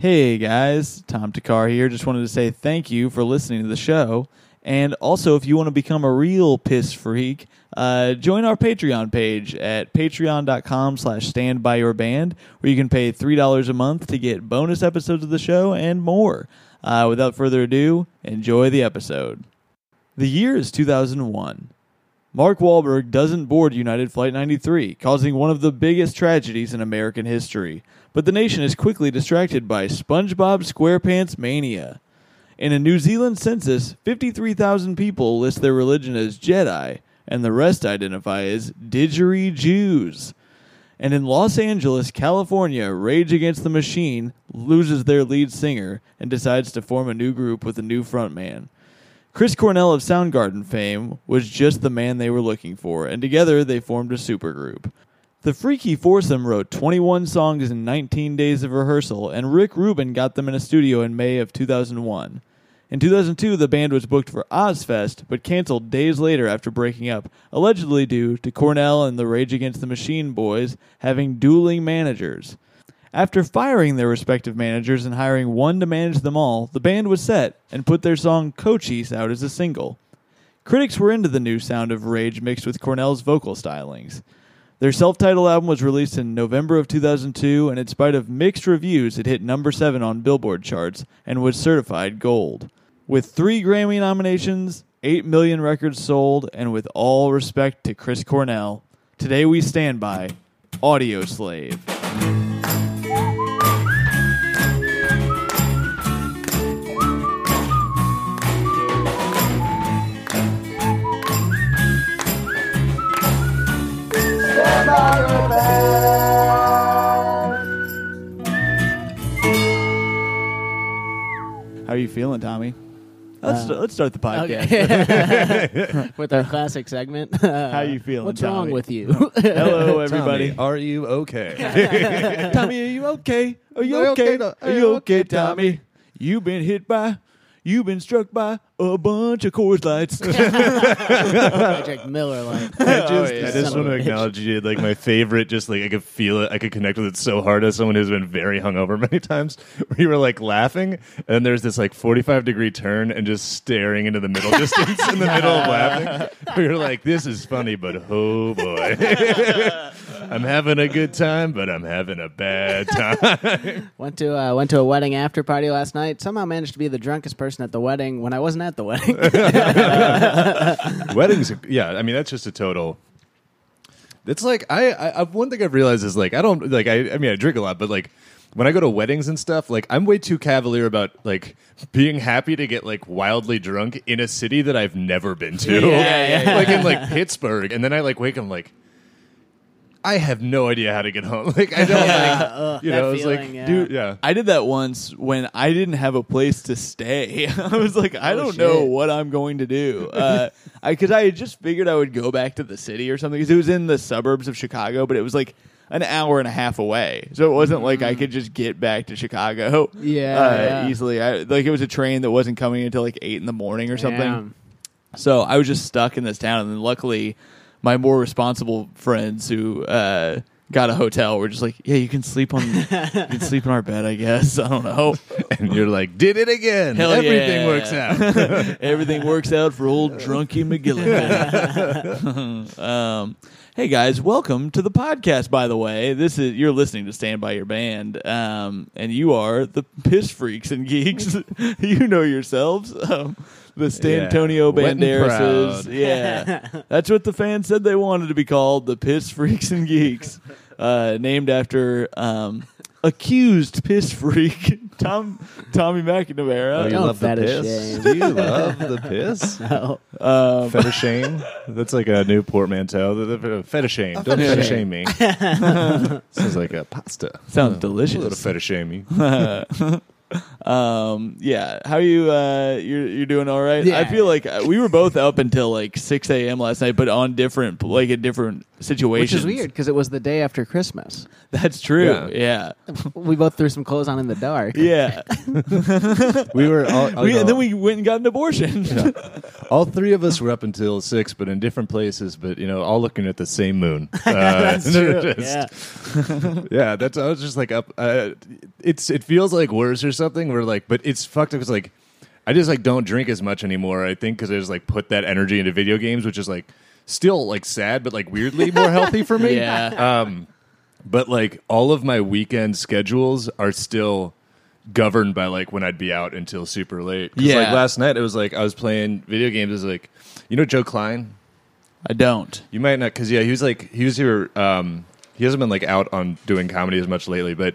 Hey guys, Tom Thakkar here. Just wanted to say thank you for listening to the show. And also, if you want to become a real piss freak, uh, join our Patreon page at patreon.com slash stand by your band, where you can pay $3 a month to get bonus episodes of the show and more. Uh, without further ado, enjoy the episode. The year is 2001. Mark Wahlberg doesn't board United Flight 93, causing one of the biggest tragedies in American history. But the nation is quickly distracted by SpongeBob SquarePants mania. In a New Zealand census, 53,000 people list their religion as Jedi, and the rest identify as Jews. And in Los Angeles, California, Rage Against the Machine loses their lead singer and decides to form a new group with a new frontman. Chris Cornell of Soundgarden fame was just the man they were looking for, and together they formed a supergroup. The Freaky Foursome wrote 21 songs in 19 days of rehearsal, and Rick Rubin got them in a studio in May of 2001. In 2002, the band was booked for Ozzfest, but canceled days later after breaking up, allegedly due to Cornell and the Rage Against the Machine boys having dueling managers. After firing their respective managers and hiring one to manage them all, the band was set and put their song Cochise out as a single. Critics were into the new sound of Rage mixed with Cornell's vocal stylings. Their self titled album was released in November of 2002, and in spite of mixed reviews, it hit number 7 on Billboard charts and was certified gold. With three Grammy nominations, 8 million records sold, and with all respect to Chris Cornell, today we stand by Audio Slave. How are you feeling, Tommy? Let's Uh, let's start the podcast. Okay. With our classic segment. Uh, How you feeling, What's Tommy? wrong with you? Hello, everybody. Tommy, are you okay? Tommy, are you okay? Are you okay? okay, Are you okay, Tommy? You've been hit by, you've been struck by a bunch of Coors Lights. Patrick Miller, like. Oh, I just, Oh, yeah. I just want to acknowledge you did like my favorite. Just like I could feel it, I could connect with it so hard as someone who's been very hungover many times. Where you were like laughing, and then there's this like 45 degree turn, and just staring into the middle distance in the middle of laughing. We were like, "This is funny, but oh boy, I'm having a good time, but I'm having a bad time." Went to uh, went to a wedding after party last night. Somehow managed to be the drunkest person at the wedding when I wasn't at the wedding. Weddings, yeah. I mean, that's just a total. It's like I, I, one thing I've realized is like I don't like I, I mean I drink a lot, but like when I go to weddings and stuff, like I'm way too cavalier about like being happy to get like wildly drunk in a city that I've never been to, Yeah, yeah, like in like Pittsburgh, and then I like wake up I'm like. I have no idea how to get home. Like I don't, like, Ugh, you that know, it's like, feeling, yeah. dude, yeah. I did that once when I didn't have a place to stay. I was like, I Oh, don't know what I'm going to do. Uh, I Because I, had just figured I would go back to the city or something. Because it was in the suburbs of Chicago, but it was like an hour and a half away. So it wasn't like I could just get back to Chicago Mm. Yeah, uh, yeah. easily. I, like it was a train that wasn't coming until like 8 in the morning or something. Damn. So I was just stuck in this town, and then luckily, my more responsible friends who uh, got a hotel were just like, "Yeah, you can sleep on, you can sleep in our bed, I guess. I don't know. And you're like, did it again. Hell Everything yeah. works out. Everything works out for old drunky McGillicuddy." um, hey guys, welcome to the podcast. By the way, this is you're listening to Stand by Your Band, um, and you are the piss freaks and geeks. you know yourselves. Um, the Stantonio Wet and Banderases. Yeah. That's what the fans said they wanted to be called, the Piss Freaks and Geeks. Uh, named after um, accused piss freak Tom Tommy Oh, McNamara. you Don't love the piss? shame. Do you love the piss? Oh, Um, Fetishane? That's like a new portmanteau. The, the, fetishane. Don't fetishane. fetishane me. Sounds like a pasta. sounds A delicious. A little fetishame me. Um, yeah. How you? Uh, you're you're doing all right. Yeah. I feel like uh, we were both up until like six a.m. last night, but on different like in different situations, Which is weird because it was the day after Christmas. That's true. Yeah. Yeah. We both threw some clothes on in the dark. Yeah. We were all, we, and then we went and got an abortion. all three of us were up until six, but in different places. But you know, all looking at the same moon. Uh, That's true. just- yeah. yeah, that's I was just like up. Uh, it's it feels like worse or something. We're like, but it's fucked up. Because like, I just like don't drink as much anymore. I think because I just like put that energy into video games, which is like still like sad, but like weirdly more healthy for me. Yeah. Um, but like all of my weekend schedules are still governed by like when I'd be out until super late. 'Cause, Yeah. Like last night, it was like I was playing video games. It was like, you know, Joe Klein. I don't. You might not, because yeah, he was like he was here. Um, he hasn't been like out on doing comedy as much lately, but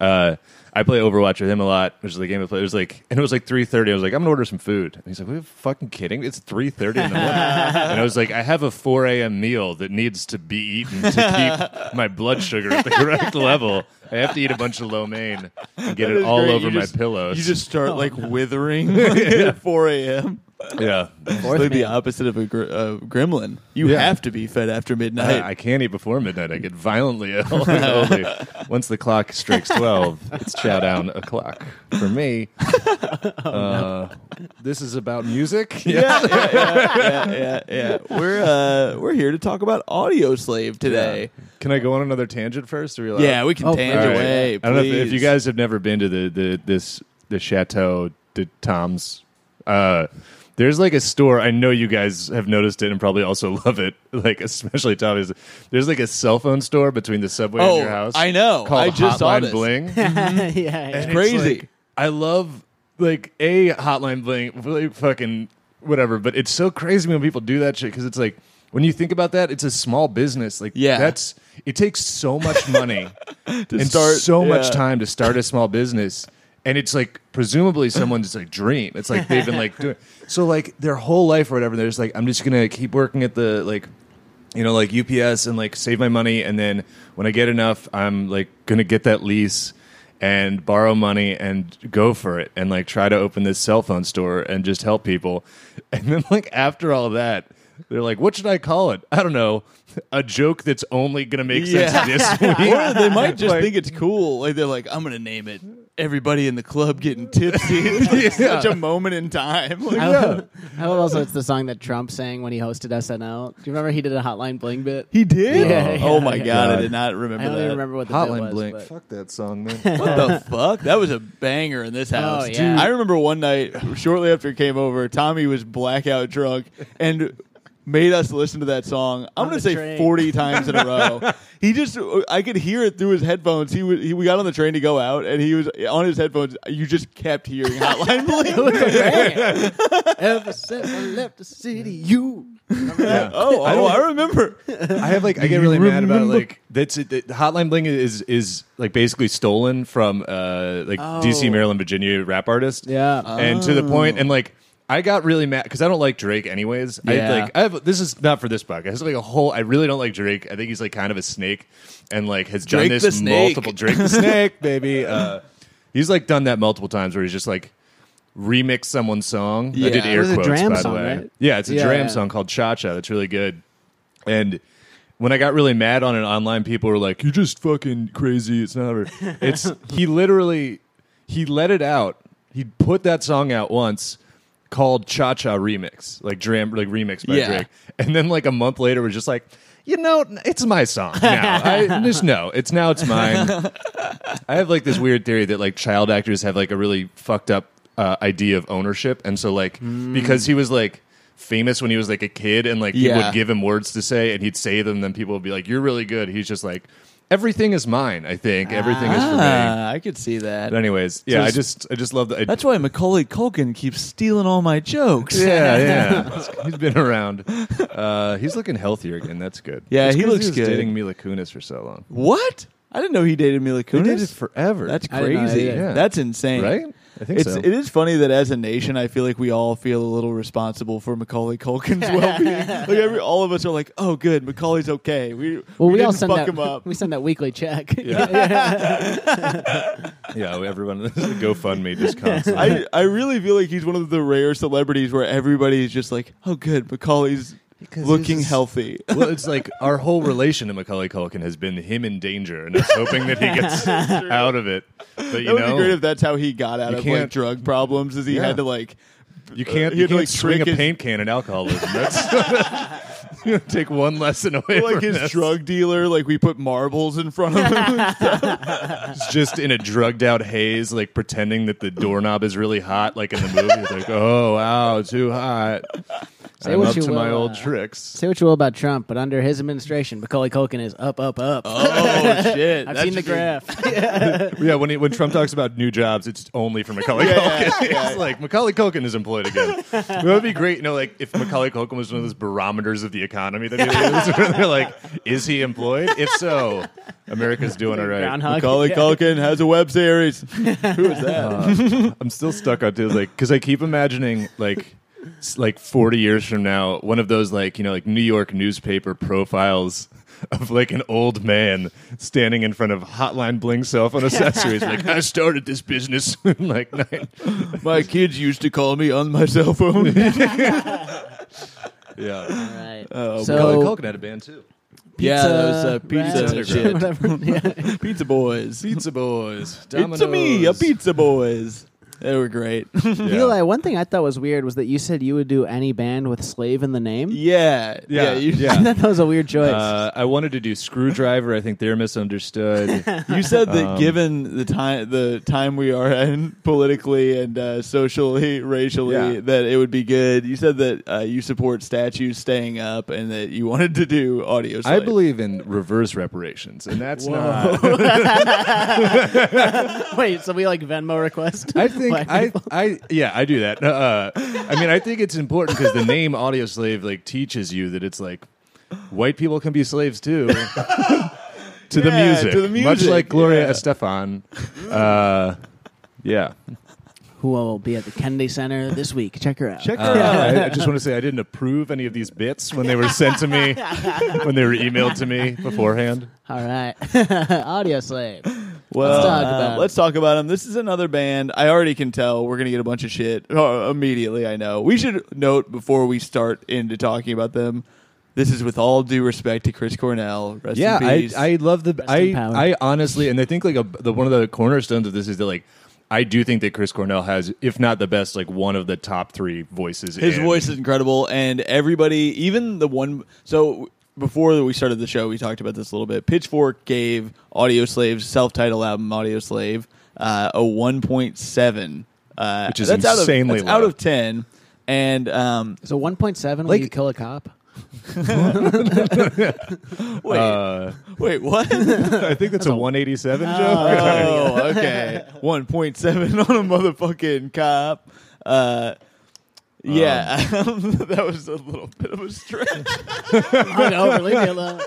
uh, I play Overwatch with him a lot, which is the game I play. It was like, and it was like three thirty. I was like, I'm gonna order some food, and he's like, "We're you fucking kidding? It's three thirty in the morning, and I was like, I have a four a.m. meal that needs to be eaten to keep my blood sugar at the correct level. I have to eat a bunch of lo mein and get That it is all great. over You my just- pillows. You just start like withering like, at 4 a.m. yeah. It's Fourth like the opposite of a gr- uh, gremlin. You Yeah. have to be fed after midnight. I, I can't eat before midnight. I get violently ill. Only once the clock strikes twelve, it's chow down o'clock for me. uh, This is about music. yeah, yeah, yeah, yeah, yeah, yeah. We're uh, we're here to talk about Audio Slave today. Can I go on another tangent first? Are we allowed? Yeah, we can Oh, tangent All right. away. I don't know if, if please. you guys have never been to the, the this the Chateau de Tom's. Uh, there's like a store. I know you guys have noticed it and probably also love it. Like especially Tommy's. There's like a cell phone store between the subway and Oh, your house. I know. Called I just saw Hotline this. Bling. yeah, yeah. And it's crazy. like- I love like a hotline bling, like, fucking whatever. But it's so crazy when people do that shit because it's like when you think about that, it's a small business. Like Yeah. that's it takes so much money to and start so much time to start a small business. And it's like presumably someone's like dream. It's like they've been like doing so like their whole life or whatever. They're just like I'm just gonna keep working at the like you know like UPS and like save my money and then when I get enough I'm like gonna get that lease and borrow money and go for it and like try to open this cell phone store and just help people. And then like after all that they're like, what should I call it? I don't know. A joke that's only gonna make sense Yeah. this week. Or they might just Like- think it's cool. Like they're like, I'm gonna name it. Everybody in the club getting tipsy. It's like such a moment in time. Like, I love, I love also it's the song that Trump sang when he hosted SNL. Do you remember he did a Hotline Bling bit? he did. Yeah, oh yeah, my yeah. god, I did not I remember don't that. even remember what the bit Hotline was. Blink. but- Fuck that song, man. What the fuck? That was a banger in this oh, house. Oh, yeah. I remember one night, shortly after it came over, Tommy was blackout drunk and made us listen to that song. I'm On going to the say train. 40 times in a row. He just, I could hear it through his headphones. He, was, he we got on the train to go out, and he was on his headphones. You just kept hearing Hotline It was Bling. a. Ever since I left the city, you. Remember that? Oh, I oh, don't- I remember. I have like I get really mad about it. like that's it, the Hotline Bling is is like basically stolen from uh like DC Oh. Maryland Virginia rap artist. Yeah. and to the point and like I got really mad because I don't like Drake anyways. I Yeah. like I have this is not for this podcast. It's like a whole. I really don't like Drake. I think he's like kind of a snake and like has Drake done this multiple. Drake the snake, baby. Uh, he's like done that multiple times where he's just like remix someone's song. I did air It was a quotes by song, the way. right? Yeah, it's a Yeah, Dram yeah. song called Cha Cha. That's really good. And when I got really mad on it online, people were like, "You're just fucking crazy." It's not. ever-" It's he literally he let it out. He put that song out once called Cha Cha Remix, like Dram, like remix by Yeah. Drake, and then like a month later was just like. You know, it's my song now. I just know it's now it's mine. I have like this weird theory that like child actors have like a really fucked up uh, idea of ownership, and so like because he was like famous when he was like a kid, and like people Yeah. would give him words to say, and he'd say them, then people would be like, "You're really good." He's just like, "Everything is mine." I think everything is for me. Ah, I could see that. But anyways, yeah, I it's- just I just love that. I- That's why Macaulay Culkin keeps stealing all my jokes. yeah, yeah. he's been around. Uh, he's looking healthier again. That's good. Yeah, Just he 'cause looks was good. Dating Mila Kunis for so long. What? I didn't know he dated Mila They Kunis. did it forever. That's I didn't know crazy. that either. Yeah. That's insane. right. I think it's so. it is funny that as a nation, I feel like we all feel a little responsible for Macaulay Culkin's well being. like every, all of us are like, oh, good, Macaulay's okay. We Well, we, we, all send fuck that. him up. We send that weekly check. yeah, everyone GoFundMe just constantly. I, I really feel like he's one of the rare celebrities where everybody's just like, oh, good, Macaulay's Because looking he's- healthy. well, it's like our whole relation to Macaulay Culkin has been him in danger, and us hoping that he gets out of it. But you that would know, be great if that's how he got out You of like drug problems. Is he Yeah. had to like you can't uh, he you had can't like, swing a trick his- paint can in alcoholism. That's you know, take one lesson away like from his this. drug dealer? Like we put marbles in front of him. He's just in a drugged out haze, like pretending that the doorknob is really hot, like in the movie. It's like, oh wow, too hot. Say I'm what up you to my will, old uh, tricks. Say what you will about Trump, but under his administration, Macaulay Culkin is up, up, up. oh shit! I've That seen the graph. Yeah, when he, when Trump talks about new jobs, it's only for Macaulay Yeah, Culkin. yeah, it's like Macaulay Culkin is employed again. It would be great, you know, like if Macaulay Culkin was one of those barometers of the economy that he is, where they're like, is he employed? If so, America's doing all right. Groundhog. Macaulay Yeah. Culkin has a web series. Who is that? Uh, I'm still stuck on to like because I keep imagining like s- like 40 years from now, one of those like you know like New York newspaper profiles of like an old man standing in front of Hotline Bling cell phone accessories, like I started this business in like nine. My kids used to call me on my cell phone. Yeah, All right. Oh, So- Macaulay Culkin had a band too. yeah, those uh, Pizza pizza Rats, shit. whatever. Yeah. Pizza boys. Pizza Boys, It's a me, a pizza boys. They were great. Eli, one thing I thought was weird was that you said you would do any band with slave in the name. yeah, Yeah, You, yeah. I thought that was a weird choice. Uh, I wanted to do Skrewdriver. I think they're misunderstood. you said that Um, given the time the time we are in politically and uh, socially, racially, Yeah. that it would be good. You said that uh, you support statues staying up and that you wanted to do audio. I slave. believe in reverse reparations, and that's not. Wait, so we like Venmo request? I think Black I. I yeah I do that. Uh, I mean I think it's important because the name audio slave like teaches you that it's like white people can be slaves too. to, the music, to the music, much like Gloria yeah. Estefan. Uh, yeah, Who will be at the Kennedy Center this week? Check her out. Check her Uh, out. I, I just want to say I didn't approve any of these bits when they were sent to me, when they were emailed to me beforehand. All right, Audio Slave. Well, Let's talk uh, about let's talk about them. This is another band. I already can tell we're going to get a bunch of shit uh, immediately. I know. We should note before we start into talking about them. This is with all due respect to Chris Cornell. Rest yeah, in I, peace. I love the Rest in I power. I honestly and I think like a, the one of the cornerstones of this is that like I do think that Chris Cornell has, if not the best, like one of the top three voices. His in- voice is incredible, and everybody, even the one. So before we started the show, we talked about this a little bit. Pitchfork gave Audio Slave's self-titled album "Audio Slave" uh, a one point seven, uh, Which is that's out of, insanely that's out of ten. And um, So 1.7 when Like- you kill a cop. wait, Uh, wait, what? I think that's a 187 joke. oh, okay, one point seven on a motherfucking cop. Uh, yeah, um, that was a little bit of a stretch. I know, leave me alone.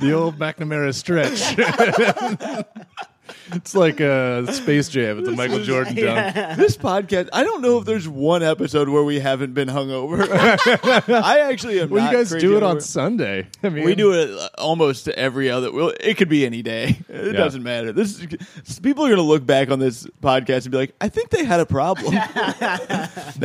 the old McNamara stretch. it's like a Space Jam at the Michael Jordan dunk. this podcast, I don't know if there's one episode where we haven't been hungover. I actually am. Well, not you guys crazy do it on hungover. Sunday. I mean, We do it uh, almost every other. Well, it could be any day. It Yeah. doesn't matter. This is, people are going to look back on this podcast and be like, "I think they had a problem." no,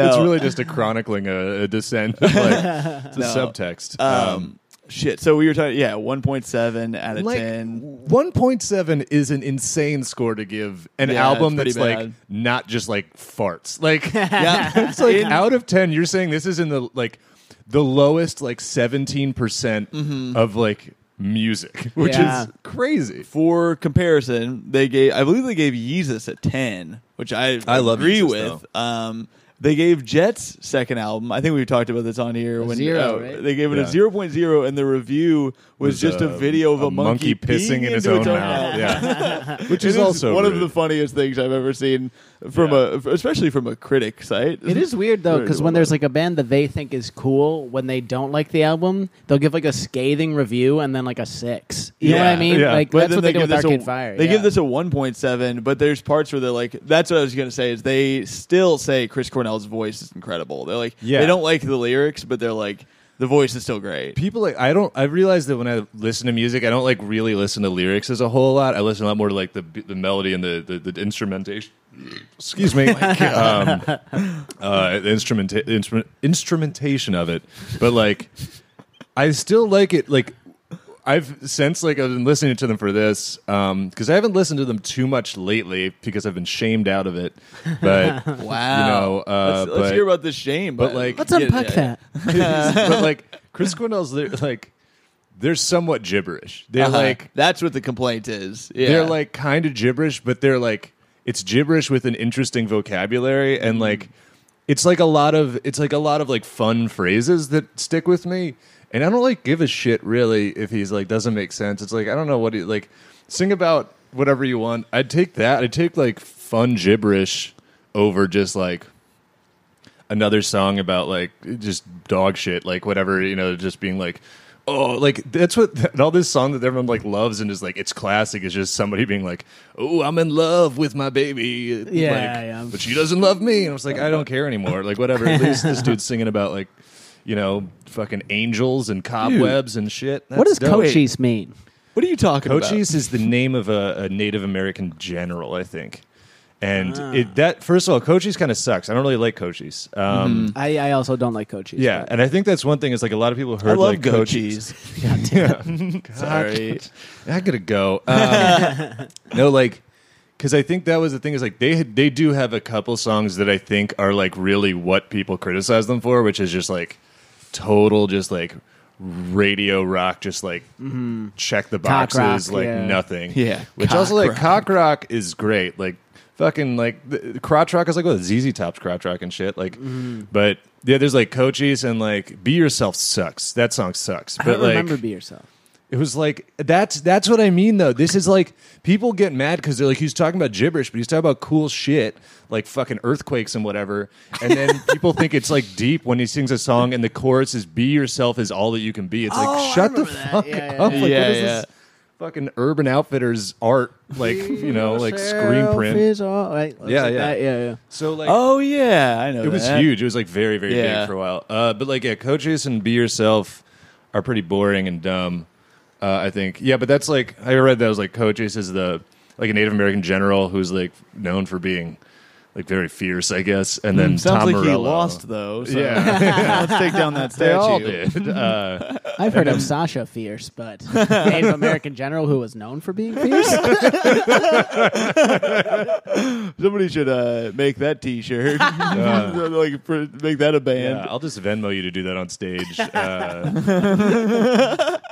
It's really just a chronicling a, a descent. Like, it's a No. subtext. um, shit. So we were talking. Yeah, one point seven out of like ten. 1.7 is an insane score to give an Yeah, album it's that's pretty like bad. not just like farts. Like Yeah, it's like out of 10 you're saying this is in the like the lowest like 17% Mm-hmm. of like music, which Yeah. is crazy. For comparison, they gave. I believe they gave Yeezus a ten, which I I love agree Yeezus, with. Um, they gave Jet's second album. I think we talked about this on here. A when zero, uh, right? They gave it a Yeah. 0.0, and the review was, Was, just a uh, video of a, a monkey peeing pissing in his into own its mouth. Yeah. Which is also one of the funniest things I've ever seen. From Yeah. a especially from a critic site. It is weird though, because when there's like a band that they think is cool, when they don't like the album, they'll give like a scathing review and then like a six. You know what I mean? yeah. Like But that's what they, do give with this Arcade a, Fire. They yeah. give this a 1.7, but there's parts where they're like, that's what I was going to say is they still say Chris Cornell's voice is incredible. They're like, Yeah. they don't like the lyrics, but they're like, the voice is still great. people like I don't I realize that when I listen to music I don't like really listen to lyrics as a whole lot. I listen a lot more to like the the melody and the the, the instrumentation. Excuse me. Um, uh, the instrumenta- instrument instrumentation of it. But like I still like it like I've since like I've been listening to them for this because I haven't listened to them too much lately because I've been shamed out of it but Wow. you know uh, let's, let's but- hear about the shame. but, like- Let's Yeah, unpack yeah, that. but like Chris Cornell's they're, like they're somewhat gibberish. They're Uh-huh. like that's what the complaint is. Yeah. they're like kind of gibberish, but they're like it's gibberish with an interesting vocabulary and Mm-hmm. like it's like a lot of it's like a lot of like fun phrases that stick with me. And I don't like give a shit really if he's like doesn't make sense. It's like I don't know what he like sing about whatever you want. I'd take that. I'd take like fun gibberish over just like another song about like just dog shit, like whatever, you know, just being like, oh, like that's what all this song that everyone like loves and is like it's classic is just somebody being like, oh, I'm in love with my baby, Yeah, like, yeah. but she doesn't love me, and I was like, I don't care anymore, like whatever. At least this dude's singing about like. You know, fucking angels and cobwebs and shit. what does That's dope. Cochise mean? what are you talking about? Cochise is the name of a, a Native American general, I think. And Ah. it, that first of all, Cochise kind of sucks. I don't really like Cochise. Um, I, I also don't like Cochise. Yeah, but- and I think that's one thing is like a lot of people heard I love like goat Cochise. cheese. Yeah. Sorry. I gotta go. Um, no, like, because I think that was the thing is like they had, they do have a couple songs that I think are like really what people criticize them for, which is just like total, just like radio rock, just like check the Cock boxes, rock, like yeah. nothing. Yeah, which cock also like rock. cock rock is great, like. Fucking like the, crotch rock is like what ZZ Top's crotch rock and shit. Like, mm-hmm. but yeah, there's like Cochise and like Be Yourself sucks. That song sucks. I But don't like, remember Be Yourself. It was like that's that's what I mean though. This is like people get mad because they're like he's talking about gibberish, but he's talking about cool shit like fucking earthquakes and whatever. And then people think it's like deep when he sings a song and the chorus is "Be yourself is all that you can be." It's Oh, I like shut the remember that. fuck Yeah, yeah, up. yeah. Like Yeah, what is yeah. this fucking Urban Outfitters art? Like you know, like screen print. is all right. Yeah, Like yeah. that, yeah, yeah. So like Oh yeah, I know. it was that. huge. It was like very, very Yeah. big for a while. Uh, but like, yeah, coaches and be yourself are pretty boring and dumb. Uh, I think. Yeah, but that's like I read that was like coaches is the like a Native American general who's like known for being like very fierce, I guess. And then Mm, sounds Tom like he Morello. lost though. So Yeah. let's take down that statue. They all did. Uh, I've heard of Sasha Fierce, but Native American general who was known for being fierce. Somebody should uh, make that T-shirt. like for, make that a band. yeah, I'll just Venmo you to do that on stage. Uh,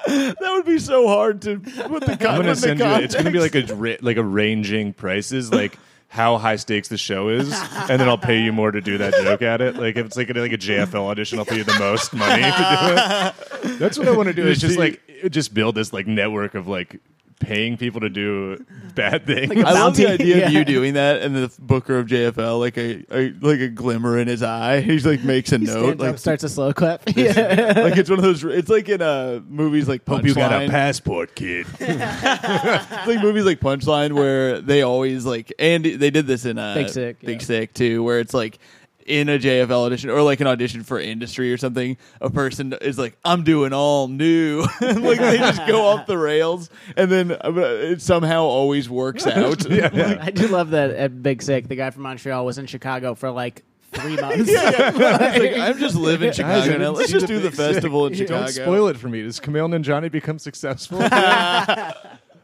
That would be so hard to put the. Con- I'm gonna send you. It's gonna be like a like a ranging prices, like how high stakes the show is, and then I'll pay you more to do that joke at it. Like if it's like a, like a JFL audition, I'll pay you the most money to do it. That's what I want to do. Is just like just build this like network of like paying people to do bad things. I love the bounty. idea of you doing that, and the Booker of JFL, like a, a like a glimmer in his eye. He's like makes a note, like up, starts a slow clap. Yeah. like it's one of those. It's like in uh, movies like Hope you got a passport, kid. It's like movies like Punchline where they always like, and they did this in uh, Big Sick, Big yeah. Sick too, where it's like in a JFL audition or like an audition for industry or something, a person is like, "I'm doing all new," and like they just go off the rails, and then uh, it somehow always works out. I do love that at Big Sick, the guy from Montreal was in Chicago for like three months. It's like, I'm just living in Chicago now. Let's just do the festival in Chicago. Don't spoil it for me. Does Kumail Nanjiani become successful?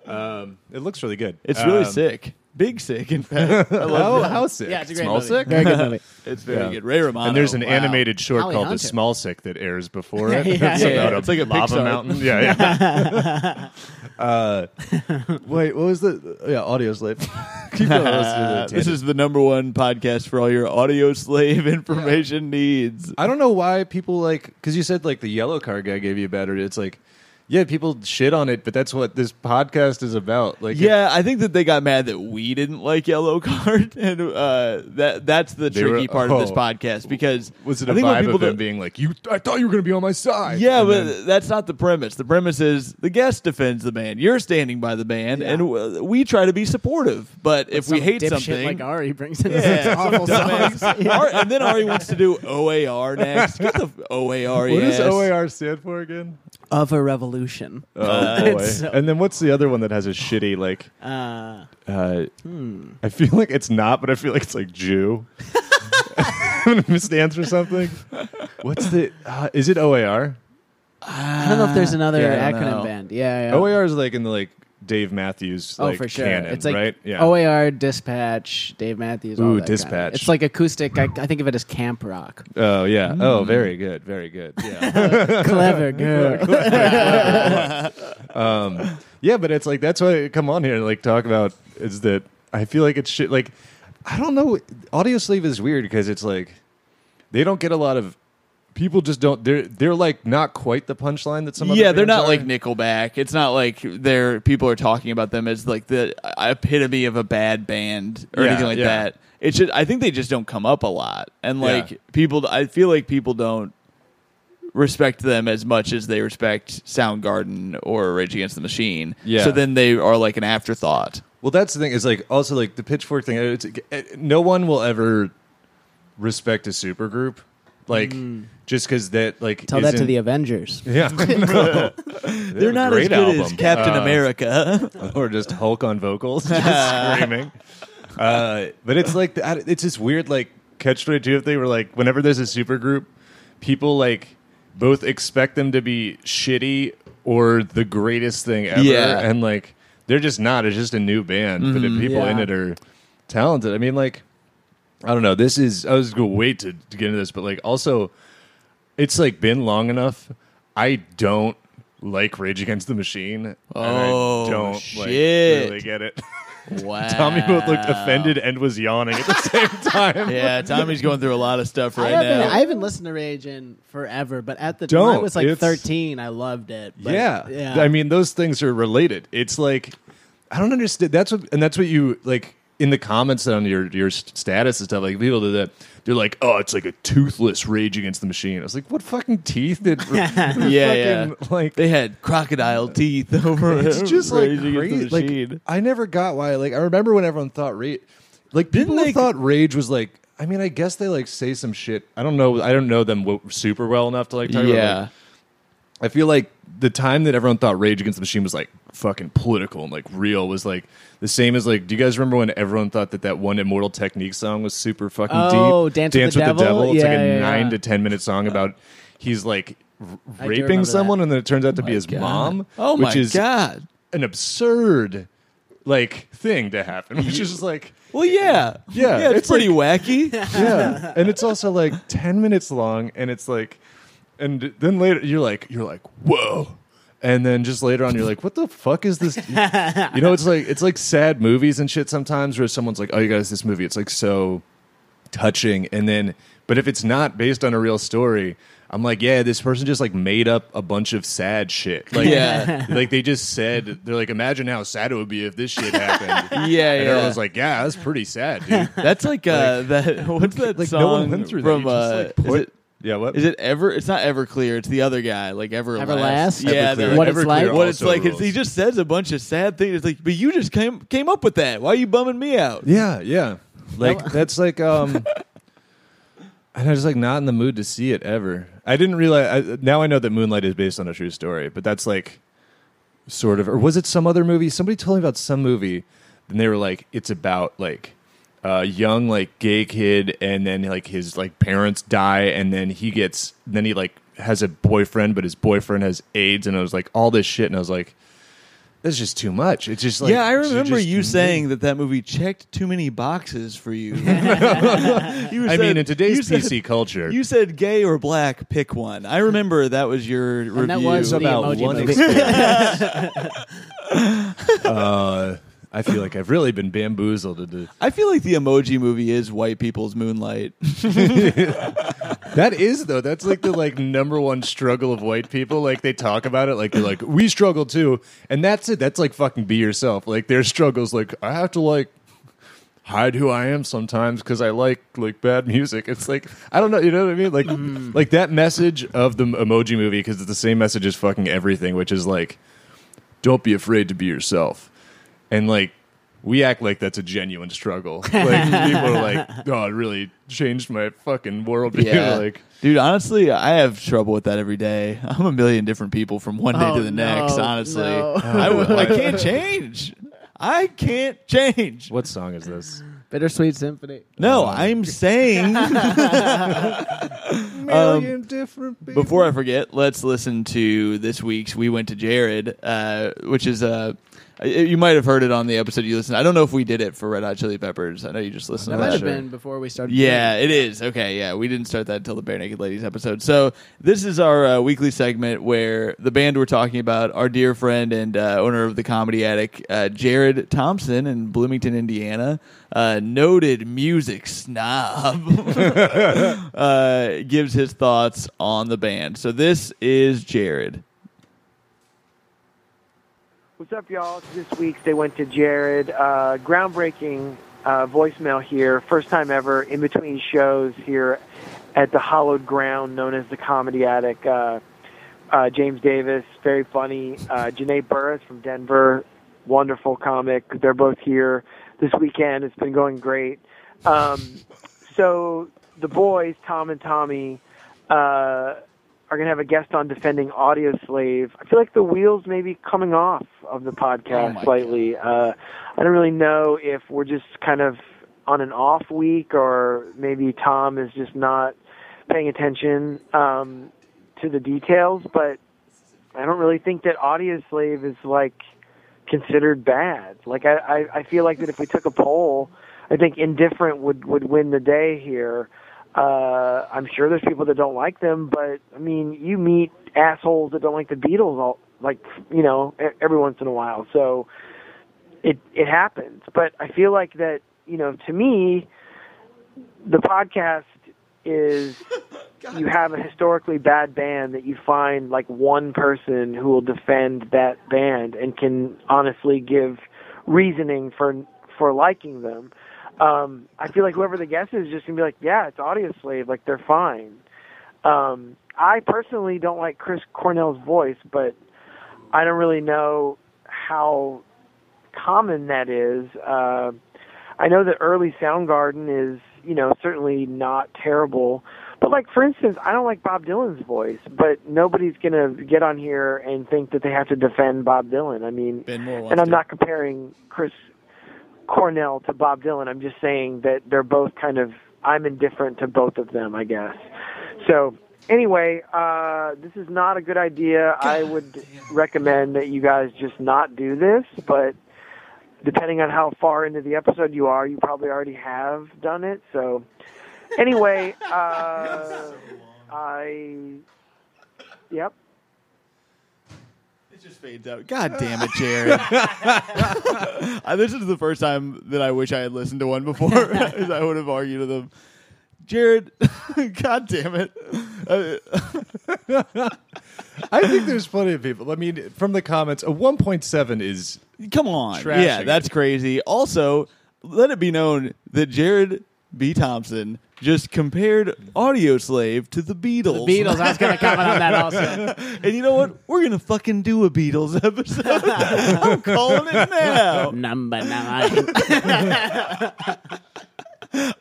um, it looks really good. It's really Um, sick. Big sick, in fact. I How, love that. how sick? Yeah, it's a great Small movie. sick. Very good movie. It's very Yeah. good. Ray Romano. And there's an wow. animated short Holly called Hunter. The Small Sick that airs before it. Yeah, It's yeah, about yeah. It's like a lava Pixar. mountain. Yeah, yeah. uh, wait, what was the yeah audio slave? Keep going. Let's do the Uh, this tangent. is the number one podcast for all your audio slave information needs. I don't know why people like because you said like the yellow car guy gave you better. It's like yeah, people shit on it, but that's what this podcast is about. Like, Yeah, I think that they got mad that we didn't like Yellow Card, and uh, that that's the They were- tricky part of this oh. podcast because was it I a think when vibe people of them don't- being like, "You, I thought you were going to be on my side"? Yeah, And but then- that's not the premise. The premise is the guest defends the band. You're standing by the band, and w- we try to be supportive. But if we Some hate dipshit something, like Ari brings in yeah, this awful dumbass. songs. Ari- and then Ari wants to do OAR next. Get the f- OAR. what does. OAR stand for again? Of a revolution. Oh boy! so- and then what's the other one that has a shitty like? Uh, Uh, hmm. I feel like it's not, but I feel like it's like Jew. stands for something. What's the? Uh, is it OAR? I don't know if there's another Yeah, I don't acronym know. band. Yeah, yeah. OAR is like in the like Dave Matthews. Oh, for sure. Canon, it's like right. Yeah. OAR, Dispatch, Dave Matthews. all Ooh, that kinda- Dispatch. It's like acoustic. I, I think of it as camp rock. Oh yeah. Oh, Mm. very good. Very good. Yeah. Clever, good. um, yeah, but it's like that's why I come on here and like talk about is that I feel like it's shit. Like I don't know. Audio Slave is weird because it's like they don't get a lot of people. Just don't. They're they're like not quite the punchline that some. other yeah, they're not are. like Nickelback. It's not like they're people are talking about them as like the epitome of a bad band or Yeah, anything like yeah. that. It's just I think they just don't come up a lot, and Yeah. like people, I feel like people don't respect them as much as they respect Soundgarden or Rage Against the Machine. Yeah. So then they are like an afterthought. Well, that's the thing. Is like also like the pitchfork thing. It's, it, no one will ever respect a supergroup, like just because that like Mm. Tell that to isn't- the Avengers. yeah. No. They're not as great good as. Captain Uh, America. or just Hulk on vocals, just screaming. Uh, but it's like it's this weird like catch twenty two thing where like whenever there's a supergroup, people like both expect them to be shitty or the greatest thing ever, Yeah. and like they're just not. It's just a new band, but the people in Yeah. it are talented. I mean, like I don't know. This is I was gonna wait to, to get into this, but like also, it's like been long enough. I don't like Rage Against the Machine. and Oh, I don't like shit. really get it. wow. Tommy both looked offended and was yawning at the same time. Yeah, Tommy's going through a lot of stuff I, right haven't, now. I haven't listened to Rage in forever, but at the time I Don't. was like It's- 13. I loved it. But, yeah. yeah. I mean, those things are related. It's like I don't understand. That's what, and that's what you like in the comments on your your status and stuff. Like people do that. They're like, "Oh, it's like a toothless Rage Against the Machine." I was like, "What fucking teeth did?" yeah, yeah. Like They had crocodile teeth over it's just like Rage Against the crazy. Like Machine. I never got why. Like I remember when everyone thought rage, like people they- thought rage was like. I mean, I guess they like say some shit. I don't know. I don't know them w- super well enough to like talk about. yeah. like, I feel like the time that everyone thought Rage Against the Machine was like fucking political and like real was like the same as like. Do you guys remember when everyone thought that that one Immortal Technique song was super fucking deep? Oh, deep? Dance with the Devil? It's like a yeah, nine yeah. to ten minute song uh, about he's like r- I do raping someone that. and then it turns out to be his God. mom. Oh which my is god. an absurd like thing to happen, which is just like. Well, yeah, Yeah, yeah. It's, it's pretty wacky. yeah and it's also like 10 minutes long and it's like and then later you're like you're like whoa and then just later on you're like what the fuck is this you know it's like it's like sad movies and shit sometimes where someone's like oh you guys this movie it's like so touching and then but if it's not based on a real story i'm like yeah this person just like made up a bunch of sad shit like Yeah. like they just said they're like imagine how sad it would be if this shit happened Yeah, yeah. and yeah. everyone's like yeah that's pretty sad dude That's like uh, that. What's that like, song no one went through that. from? Just, uh, like, is put- yeah what is it ever? It's not Everclear. It's the other guy, like Everlast. Everlast? Yeah, Everclear. they're- What it's Everclear like? What it's also like is he just says a bunch of sad things. It's like, but you just came came up with that. Why are you bumming me out? Yeah, yeah. Like that's like um and I was like not in the mood to see it ever. I didn't realize I, now I know that Moonlight is based on a true story, but that's like sort of or was it some other movie? Somebody told me about some movie and they were like it's about like a young like gay kid and then like his like parents die and then he gets then he like has a boyfriend but his boyfriend has AIDS and I was like all this shit and I was like that's just too much. It's just like yeah, I remember you made- saying that that movie checked too many boxes for you. You I said- mean, in today's you said- PC culture, You said gay or black, pick one. I remember that was your review. that was the about emoji one experience. uh, I feel like I've really been bamboozled into. I feel like the emoji movie is white people's Moonlight. That is though. That's like the like number one struggle of white people. Like they talk about it like they're like we struggle too, and that's it. That's like fucking be yourself. Like their struggles. Like I have to like hide who I am sometimes because I like like bad music. It's like I don't know. You know what I mean? Like mm-hmm. like that message of the emoji movie because it's the same message as fucking everything, which is like don't be afraid to be yourself, and like. We act like that's a genuine struggle. Like people are like, "Oh, it really changed my fucking worldview." Yeah. like, Dude, honestly, I have trouble with that every day. I'm a million different people from one day Oh, to the no, next, honestly. no. I, w- I can't change. I can't change. What song is this? Bittersweet Symphony. No, I'm saying. Million different people. Before I forget, let's listen to this week's "We Went to Jared," uh, which is uh, you might have heard it on the episode you listened. I don't know if we did it for Red Hot Chili Peppers. I know you just listened That to might that. have sure. been before we started. Yeah, it is. Okay, yeah. We didn't start that until the Bare Naked Ladies episode. So, this is our uh, weekly segment where the band we're talking about, our dear friend and uh, owner of the Comedy Attic, uh, Jared Thompson in Bloomington, Indiana, uh, noted music snob, uh, gives his thoughts on the band. So, this is Jared. What's up, y'all? This week They Went to Jared. Uh, groundbreaking uh, voicemail here. First time ever in between shows here at the hallowed ground known as the Comedy Attic. Uh, uh, James Davis, very funny. Uh, Janae Burris from Denver, wonderful comic. They're both here this weekend. It's been going great. Um, so the boys, Tom and Tommy, uh, are going to have a guest on defending Audio Slave. I feel like the wheels may be coming off of the Oh podcast my slightly. Uh, I don't really know if we're just kind of on an off week or maybe Tom is just not paying attention um, to the details, but I don't really think that Audio Slave is like considered bad. Like I, I, I feel like that if we took a poll, I think indifferent would would win the day here. Uh, I'm sure there's people that don't like them, but I mean, you meet assholes that don't like the Beatles all like you know e- every once in a while. So it it happens. But I feel like that you know to me, the podcast is you have a historically bad band that you find like one person who will defend that band and can honestly give reasoning for for liking them. Um, I feel like whoever the guest is is just gonna be like, yeah, it's Audio Slave, like they're fine. Um, I personally don't like Chris Cornell's voice, but I don't really know how common that is. Uh, I know that early Soundgarden is, you know, certainly not terrible. But like for instance, I don't like Bob Dylan's voice, but nobody's gonna get on here and think that they have to defend Bob Dylan. I mean, Ben Moore wants and I'm to. not comparing Chris Cornell to Bob Dylan. I'm just saying that they're both kind of I'm indifferent to both of them, I guess. So anyway, uh, this is not a good idea. I would recommend that you guys just not do this, but depending on how far into the episode you are, you probably already have done it. So anyway, uh, I yep. It just fades out. God damn it, Jared. I, this is the first time that I wish I had listened to one before, as I would have argued with them. Jared, God damn it. Uh, I think there's plenty of people. I mean, from the comments, a 1.7 is come on. Trashing yeah, that's it. crazy. Also, let it be known that Jared B. Thompson just compared Audio Slave to the Beatles. The Beatles. I was going to comment on that also. and you know what? We're going to fucking do a Beatles episode. I'm calling it now. Number nine.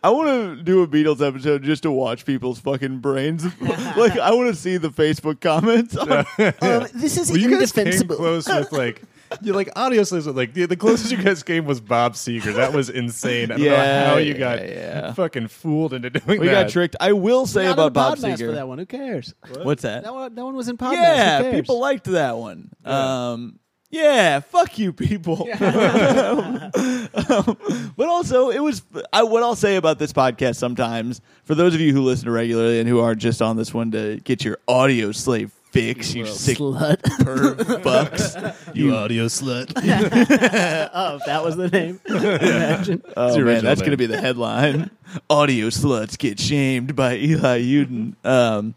I want to do a Beatles episode just to watch people's fucking brains. like, I want to see the Facebook comments. on- um, this is Well, you guys came indefensible. close with like. You like audio slaves like the, the closest you guys came was Bob Seger. That was insane. I don't know Yeah, how you got yeah. fucking fooled into doing we that. We got tricked. I will say about in Bob Podmas Seger. for that one. Who cares? What's that? That one, that one was in Podmas. Yeah, Who cares? people liked that one. Um, yeah, fuck you, people. but also, it was. I, what I'll say about this podcast sometimes, for those of you who listen to regularly and who are just on this one to get your audio slave fix, you sick Slut. perv bucks. You audio slut. oh, if that was the name. Imagine. Oh man, that's name. gonna be the headline. Audio sluts get shamed by Eli Yudin. Um,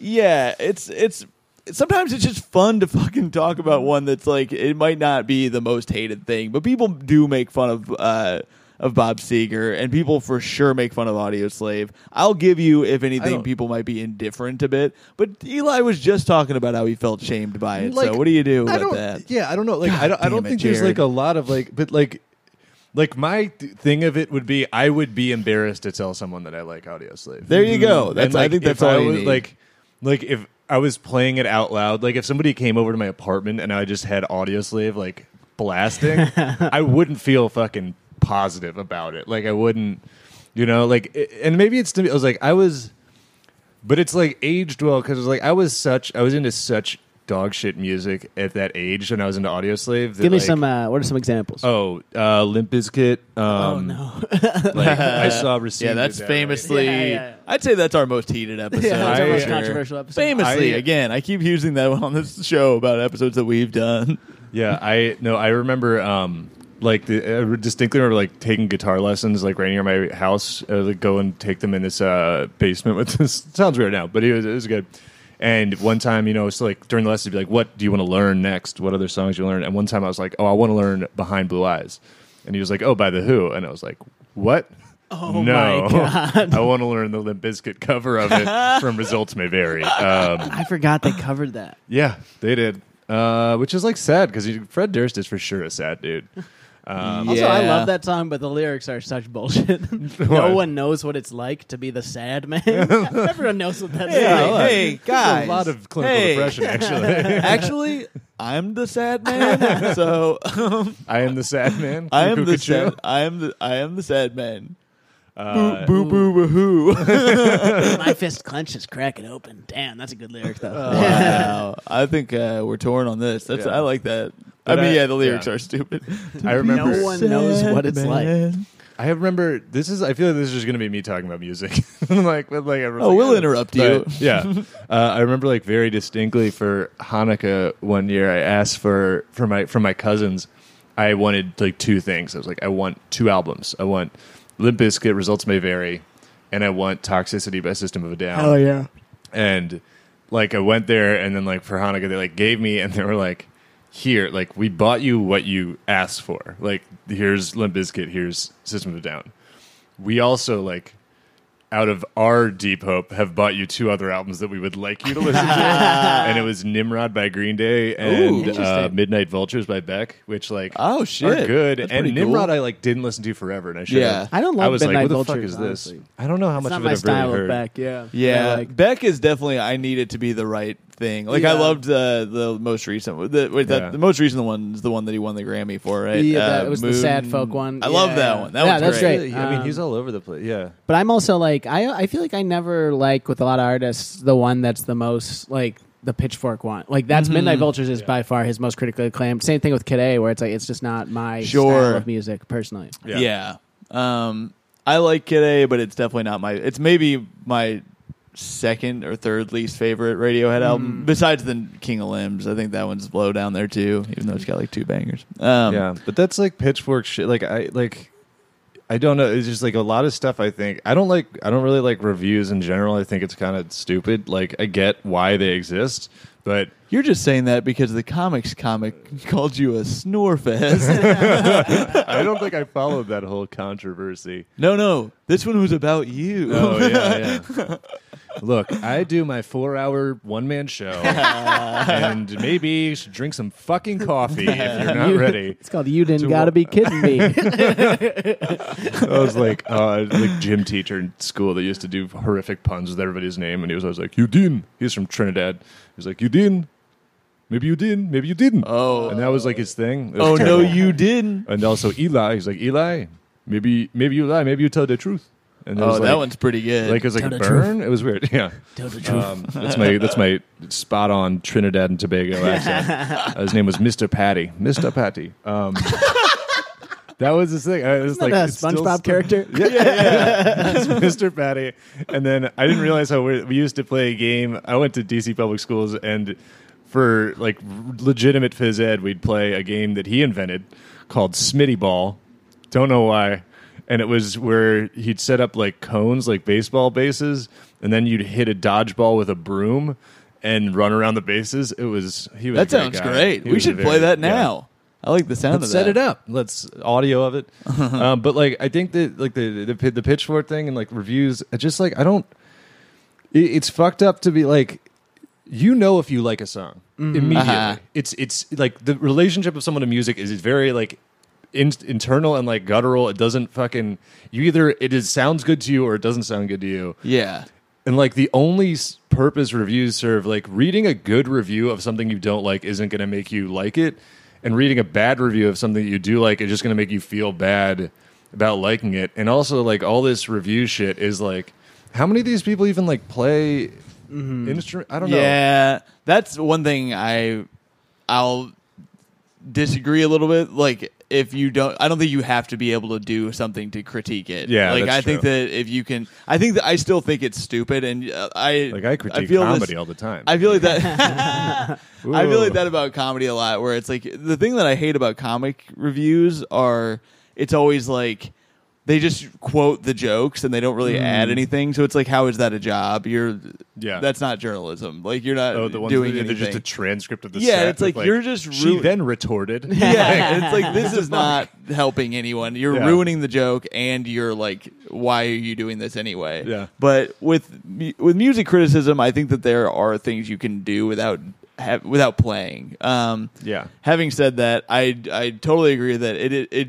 yeah, it's it's sometimes it's just fun to fucking talk about one that's like it might not be the most hated thing, but people do make fun of uh of Bob Seger and people for sure make fun of Audio Slave. I'll give you if anything people might be indifferent a bit, but Eli was just talking about how he felt shamed by it. Like, so what do you do I about that? Yeah, I don't know. Like, God I don't, I don't it, think there's Jared. like a lot of like, but like, like my th- thing of it would be I would be embarrassed to tell someone that I like Audio Slave. There you go. That's And, like, I think that's all I you was, need. Like, like if I was playing it out loud, like if somebody came over to my apartment and I just had Audio Slave like blasting, I wouldn't feel fucking positive about it. Like I wouldn't, you know, like, and maybe it's to me. I was like, I was, but it's like aged well because it was like I was such, I was into such dog shit music at that age, and I was into Audio Slave. that, Give me like, some. Uh, what are some examples? Oh, uh, Limp Bizkit. Um, Oh, no. like I saw. Receive Yeah, that's That famously. Yeah, yeah, yeah. I'd say that's our most heated episode. Yeah, that's our most sure. controversial episode. Famously, I- again, I keep using that one on this show about episodes that we've done. Yeah, I no, I remember. Um, like the, I distinctly remember like taking guitar lessons like right near my house. Uh, like go and take them in this uh, basement with this. sounds weird now, but it was it was good. And one time, you know, so like during the lesson, be like, "What do you want to learn next? What other songs do you learn?" And one time, I was like, "Oh, I want to learn Behind Blue Eyes," and he was like, "Oh, by the Who," and I was like, "What?" Oh no, my God. I want to learn the Limp Bizkit cover of it from Results May Vary. Um, I forgot they covered that. yeah, they did, uh, which is like sad because Fred Durst is for sure a sad dude. Um, Also, I Yeah. love that song, but the lyrics are such bullshit. no What? one knows what it's like to be the sad man. Everyone knows what that's Hey, like. hey, There's guys. a lot of clinical Hey. depression. Actually, Actually, I'm the sad man. So um, I am the sad man. I am the Cuckoo sad. Cho. I am the. I am the sad man. Uh, boo boo boo hoo. My fist clenches, crack it open. Damn, that's a good lyric though. wow, I think uh, we're torn on this. That's Yeah. I like that. But I mean, yeah, the lyrics yeah. are stupid. I remember. No one knows what it's like. I remember. This is. I feel like this is just going to be me talking about music. like, with, like. everyone's Oh, like, we'll interrupt you. But, yeah. Uh, I remember like very distinctly for Hanukkah one year. I asked for for my for my cousins. I wanted like two things. I was like, I want two albums. I want Limp Bizkit, Results May Vary, and I want Toxicity by System of a Down. Oh yeah. and like I went there, and then like for Hanukkah, they like gave me, and they were like, "Here, like we bought you what you asked for. Like here's Limp Bizkit, here's System of a Down. We also like." Out of our deep hope, have bought you two other albums that we would like you to listen to, and it was Nimrod by Green Day and uh, Midnight Vultures by Beck, which like Oh are shit, good. That's and Nimrod, cool. I like didn't listen to forever, and I should. Yeah. I don't love I was Midnight like, what the Vultures, fuck is this? honestly. I don't know how It's much not of it my I've style really of heard. Beck. Yeah. Yeah, I like- Beck is definitely. I need it to be the right thing. Like I loved uh, the most recent. The, wait, that, Yeah. the most recent one is the one that he won the Grammy for, right? Yeah, Uh, that was the sad folk one. I love that one. That Yeah, one's that's great. great. I mean, Um, he's all over the place. Yeah. But I'm also like I I feel like I never like with a lot of artists the one that's the most like the pitchfork one. Like that's Mhm. Midnight Vultures is by far his most critically acclaimed. Same thing with Kid A where it's like it's just not my Sure. style of music personally. Yeah. Um, I like Kid A, but it's definitely not my. It's maybe my second or third least favorite Radiohead album, Mm. besides the King of Limbs. I think that one's low down there too, even though it's got like two bangers. Um, yeah, but that's like pitchfork shit. Like I like, I don't know. It's just like a lot of stuff. I think I don't like. I don't really like reviews in general. I think it's kind of stupid. Like I get why they exist, but You're just saying that because the comics comic called you a snore fest. I don't think I followed that whole controversy. no, no, this one was about you. Oh yeah, yeah. Look, I do my four-hour one-man show, and maybe you should drink some fucking coffee if you're not You- ready. It's called You Didn't To Gotta what- Be Kidding Me. I was like, uh, like gym teacher in school that used to do horrific puns with everybody's name, and he was always like, "Udin." He's from Trinidad. He was like, "Udin." Maybe you didn't. maybe you didn't. Oh. and that was like his thing. It was oh no, terrible. you didn't. And also Eli. He's like Eli. Maybe maybe you lie. Maybe you tell the truth. And Oh, was that one's pretty good. like it was like Tell a the burn. It was weird. Yeah. Tell the truth. Um, that's my that's my spot on Trinidad and Tobago accent. Uh, his name was Mr. Patty. Mr. Patty. Um, that was the thing. I was Isn't like that a it's still SpongeBob character? Yeah, yeah, yeah. Mr. Patty. And then I didn't realize how we we used to play a game. I went to DC public schools, and for like legitimate phys ed, we'd play a game that he invented called Smitty Ball. Don't know why. And it was where he'd set up like cones, like baseball bases, and then you'd hit a dodgeball with a broom and run around the bases. It was he was. That great sounds guy. great. He we was should very- play that yeah. now. I like the sound Let's of that. set it up. Let's audio of it. um, but like, I think that like the the, pi- the pitchfork thing and like reviews, just like I don't. It, it's fucked up to be like, you know, if you like a song immediately. Uh-huh. It's it's like the relationship of someone to music is very like. In, internal and like guttural, it doesn't fucking. You either it is sounds good to you or it doesn't sound good to you. Yeah. And like the only purpose reviews serve, like reading a good review of something you don't like isn't going to make you like it, and reading a bad review of something that you do like is just going to make you feel bad about liking it. And also, like all this review shit is like, how many of these people even like play mm-hmm. instrument? I don't know. Yeah, that's one thing I I'll disagree a little bit. Like if you don't, I don't think you have to be able to do something to critique it. Yeah, like I think true. that if you can, I think that I still think it's stupid, and uh, I Like I critique feel comedy This, all the time. I feel like that. I feel like that about comedy a lot. Where it's like the thing that I hate about comic reviews are it's always like they just quote the jokes and they don't really add anything. So it's like, how is that a job? You're Mm. Yeah. that's not journalism. Like you're not oh, the ones doing that they're just a transcript of the Yeah, it's with, like you're just she then retorted. yeah, it's like this is not helping anyone. You're Yeah. ruining the joke, and you're like, why are you doing this anyway? Yeah. But with with music criticism, I think that there are things you can do without have, without playing. Um, Yeah. Having said that, I I totally agree that it it, it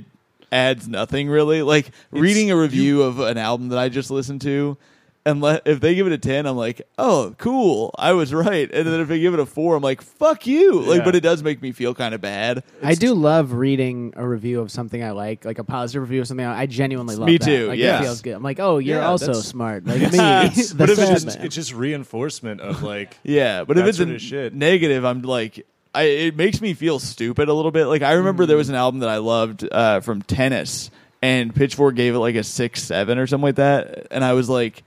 adds nothing really. Like reading a review of an album that I just listened to. And let, if they give it a ten, I'm like, oh, cool, I was right. And then if they give it a four, I'm like, fuck you. Like, Yeah. but it does make me feel kind of bad. I do love reading a review of something I like, like a positive review of something. I, I genuinely love. Me that. too, Like, yes. it feels good. I'm like, oh, you're Yeah, also that's- smart, like me. Yes. the but if it's sad just, man. it's just reinforcement of like Yeah, but if That it's sort a of shit. negative, I'm like, I, it makes me feel stupid a little bit. Like I remember there was an album that I loved uh, from Tennis, and Pitchfork gave it like a six, seven, or something like that, and I was like,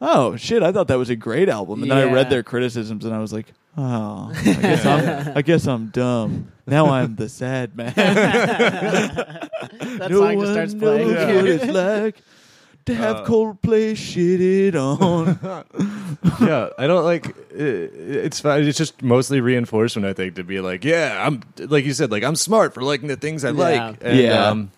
oh shit, I thought that was a great album, and then I Yeah. read their criticisms, and I was like. Oh, I guess I'm. I guess I'm dumb. Now I'm the sad man. that song just starts knows playing. what it's like to have Uh, Coldplay shitted on. yeah, I don't like. It, it's fine. It's just mostly reinforcement. I think to be like, yeah, I'm like you said, like I'm smart for liking the things I Yeah. like. And, Yeah. Um,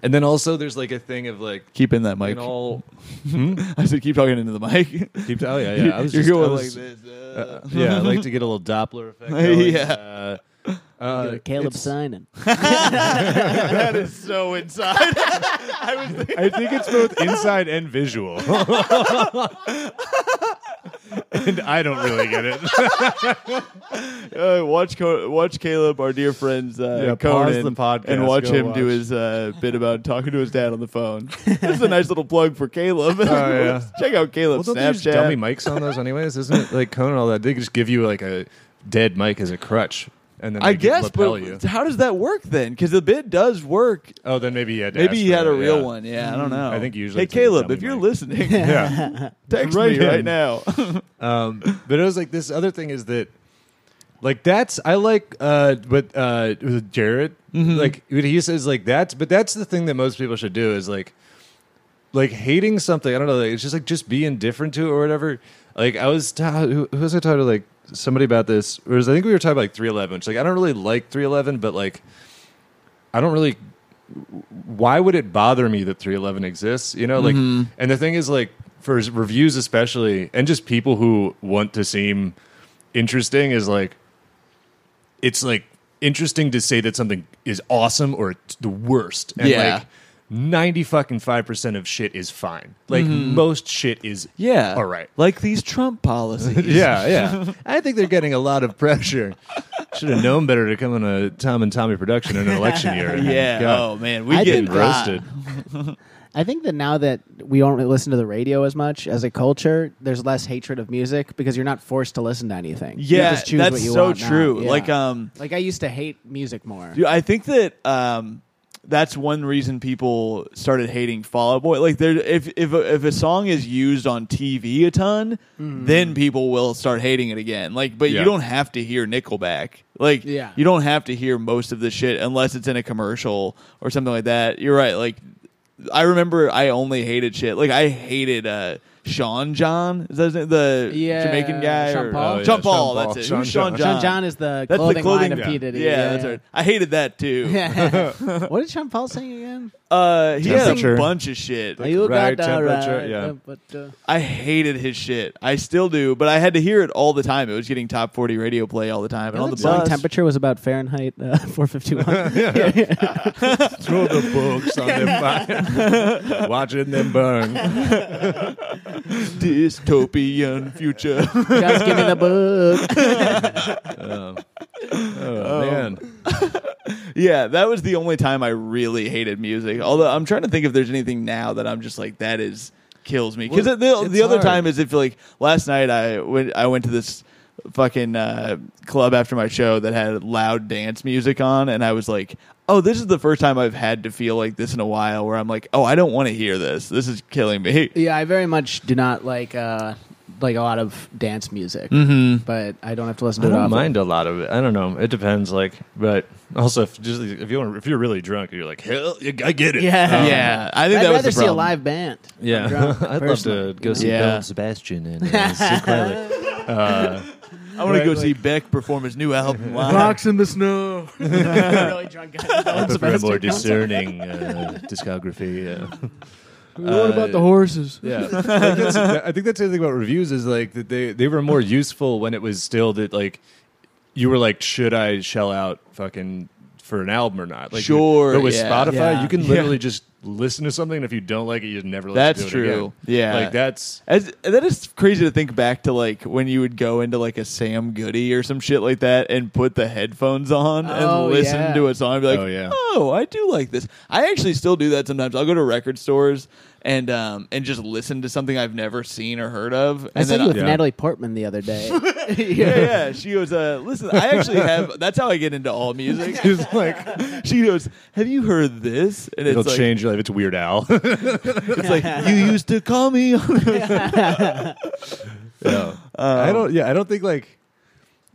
and then also there's like a thing of like keeping that mic. in all. I said, keep talking into the mic. Keep, oh yeah, yeah. I was You're just, I going was- like this. uh, uh. yeah, I like to get a little Doppler effect. Going. Yeah. Uh, Go to Caleb it's- Simon. that is so inside. I was thinking, I think it's both inside and visual. and I don't really get it. uh, watch Co- watch Caleb, our dear friend's uh, Yeah, pause Conan, the podcast, and watch go him do watch. his uh, bit about talking to his dad on the phone. this is a nice little plug for Caleb. Oh, yeah. Check out Well, Caleb's don't they use Snapchat. dummy mics on those anyways? Isn't it like Conan and all that? They just give you like a dead mic as a crutch, and then I guess, but you. how does that work then? Because the bit does work. Oh, then maybe he had. To Maybe ask he for had a it, real yeah. one. Yeah, I don't know. I think usually Hey Caleb, if you're mic. listening, Yeah. text Right me right now. Um, but it was like this other thing is that, like that's I like uh, but uh, with Jared, Mm-hmm. like what he says like that's but that's the thing that most people should do is like, like hating something. I don't know. Like, it's just like just be indifferent to it or whatever. Like I was ta- who, who was I talking to like somebody about this? Or was, I think we were talking about like three eleven. Like I don't really like three eleven, but like I don't really. Why would it bother me that 311 exists? You know, like, mm-hmm. and the thing is, like, for reviews especially, and just people who want to seem interesting, is like, it's like interesting to say that something is awesome or the worst. And Yeah. like, 90 fucking 5% of shit is fine. Like, most shit is yeah, all right. Like these Trump policies. Yeah, yeah. I think they're getting a lot of pressure. Should have known better to come on a Tom and Tommy production in an election year. Yeah. God. Oh man, we I get think roasted. I think that now that we don't really listen to the radio as much as a culture, there's less hatred of music because you're not forced to listen to anything. You Yeah, just choose that's what you so want now. true. Yeah. Like um, like I used to hate music more. Dude, I think that um, that's one reason people started hating Fall Out Boy. Like, there, if if if a song is used on TV a ton, then people will start hating it again. Like, but Yeah. you don't have to hear Nickelback. Like, Yeah. you don't have to hear most of the shit unless it's in a commercial or something like that. You're right. Like, I remember I only hated shit. Like, I hated uh, Sean John. Is that his name? the Yeah, Jamaican guy? Sean or- Paul? Oh, yeah, Sean Paul. Sean Paul. That's it. Sean Who's Sean John. John? Sean John is the That's the clothing, clothing- line of yeah. P Diddy. Yeah, that's right. I hated that too. what did Sean Paul sing again? Uh, he had a Temperature. bunch of shit. You right got the temperature, right, yeah. but, uh, I hated his shit. I still do, but I had to hear it all the time. It was getting top forty radio play all the time, and you know on the song bus. temperature was about Fahrenheit uh, 451. Throw the books on them fire. Watching them burn. dystopian future. Guys, give me the book. Oh, oh, man. yeah, that was the only time I really hated music. Although I'm trying to think if there's anything now that I'm just like that is kills me. Because Well, the, the other hard. time is if like last night I went I went to this fucking uh, club after my show that had loud dance music on, and I was like. Oh, this is the first time I've had to feel like this in a while where I'm like, oh, I don't want to hear this. This is killing me. Yeah, I very much do not like uh, like a lot of dance music, Mm-hmm. but I don't have to listen I to it don't often. mind a lot of it. I don't know. It depends. Like, but also if just if you want, if you're really drunk, you're like, hell, I get it. Yeah. Um, Yeah, I think I'd that was rather the see a live band. Yeah, I'm drunk, I'd love to go see Yeah. Belle Sebastian and uh, Sid Crowley. Uh, I want to go Right, see Beck perform his new album live. Rocks in the snow. really drunk guy. I prefer a Sebastian more concert. discerning uh, discography. Uh, What about the horses? Yeah, Like, that's- I think that's the thing about reviews is like that they they were more useful when it was still that like you were like, should I shell out fucking for an album or not? Like, Sure, But with yeah. Spotify, Yeah. you can Yeah. literally just listen to something, and if you don't like it, you never. Listen That's to it That's true. again. Yeah. like that's As, that is crazy to think back to like when you would go into like a Sam Goody or some shit like that and put the headphones on Oh, and listen yeah. to a song and be like, Oh, yeah. oh, I do like this. I actually still do that sometimes. I'll go to record stores and um and just listen to something I've never seen or heard of. I and saw then you with Yeah. Natalie Portman the other day. yeah, yeah. She goes, uh, listen, I actually have. That's how I get into all music. it's like She goes, have you heard this? And it'll it's like, change your life. It's Weird Al. It's like you used to call me. Yeah. I don't. Yeah, I don't think like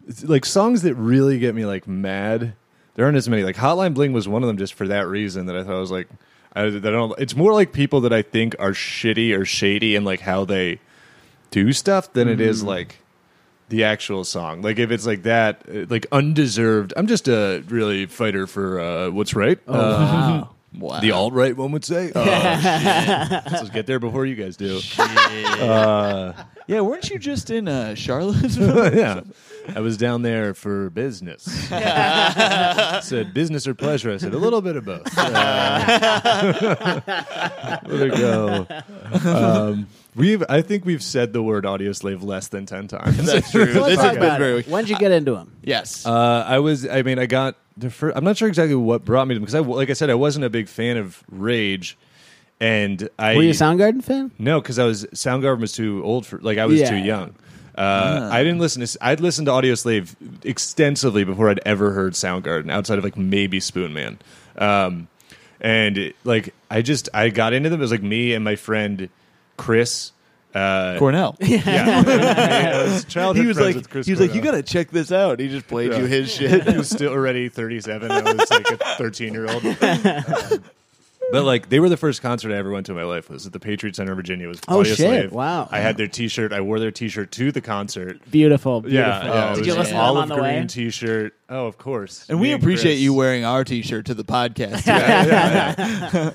it's like songs that really get me like mad. There aren't as many. Like Hotline Bling was one of them, just for that reason that I thought I was like, I, I don't. It's more like people that I think are shitty or shady and like how they do stuff than it is like the actual song. Like if it's like that, uh, like undeserved. I'm just a really fighter for uh, what's right. Oh, Uh, wow. Wow. the alt right one would say. Oh, shit. Let's get there before you guys do. Uh, yeah, weren't you just in uh, Charlottesville? yeah. I was down there for business. said business or pleasure. I said a little bit of both. Uh, there we go. Um, we've. I think we've said the word audio slave less than ten times. That's true. This has been very. it. When'd you get into him? Yes. Uh, I was. I mean, I got the first. I'm not sure exactly what brought me to because I, like I said, I wasn't a big fan of Rage, and I Were you a Soundgarden fan? No, because I was Soundgarden was too old for like I was Yeah. too young. Uh, I didn't listen to. I'd listened to Audio Slave extensively before I'd ever heard Soundgarden, outside of like maybe Spoonman. Um, and it- like I just I got into them. It was like me and my friend Chris. Uh, Cornell. yeah, I was childhood he was friends like, with Chris he was like, you Cornell. got to check this out. He just played Yeah. you his shit. he was still already 37. I was like a 13 year old. But like they were the first concert I ever went to in my life was at the Patriot Center in Virginia. It was Oh, Audio shit. Slave. Wow. I had their T-shirt. I wore their T-shirt to the concert. Beautiful. beautiful. Yeah, yeah. it Did you an listen to them olive on the green way? T-shirt. Oh, of course. and Me we appreciate Chris. you wearing our T-shirt to the podcast. Yeah, yeah, yeah.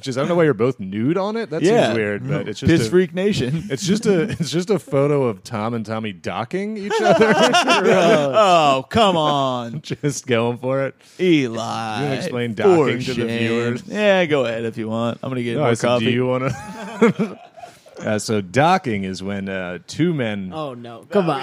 Which is I don't know why you're both nude on it. That Yeah. seems weird, but it's just Piss a, Freak Nation. It's just a it's just a photo of Tom and Tommy docking each other, oh, come on, just going for it. Eli. You wanna explain docking to the viewers? Yeah, go ahead if you want. I'm gonna get No, more I said, coffee. do you want to? uh, so docking is when uh, two men. Oh no! Come on.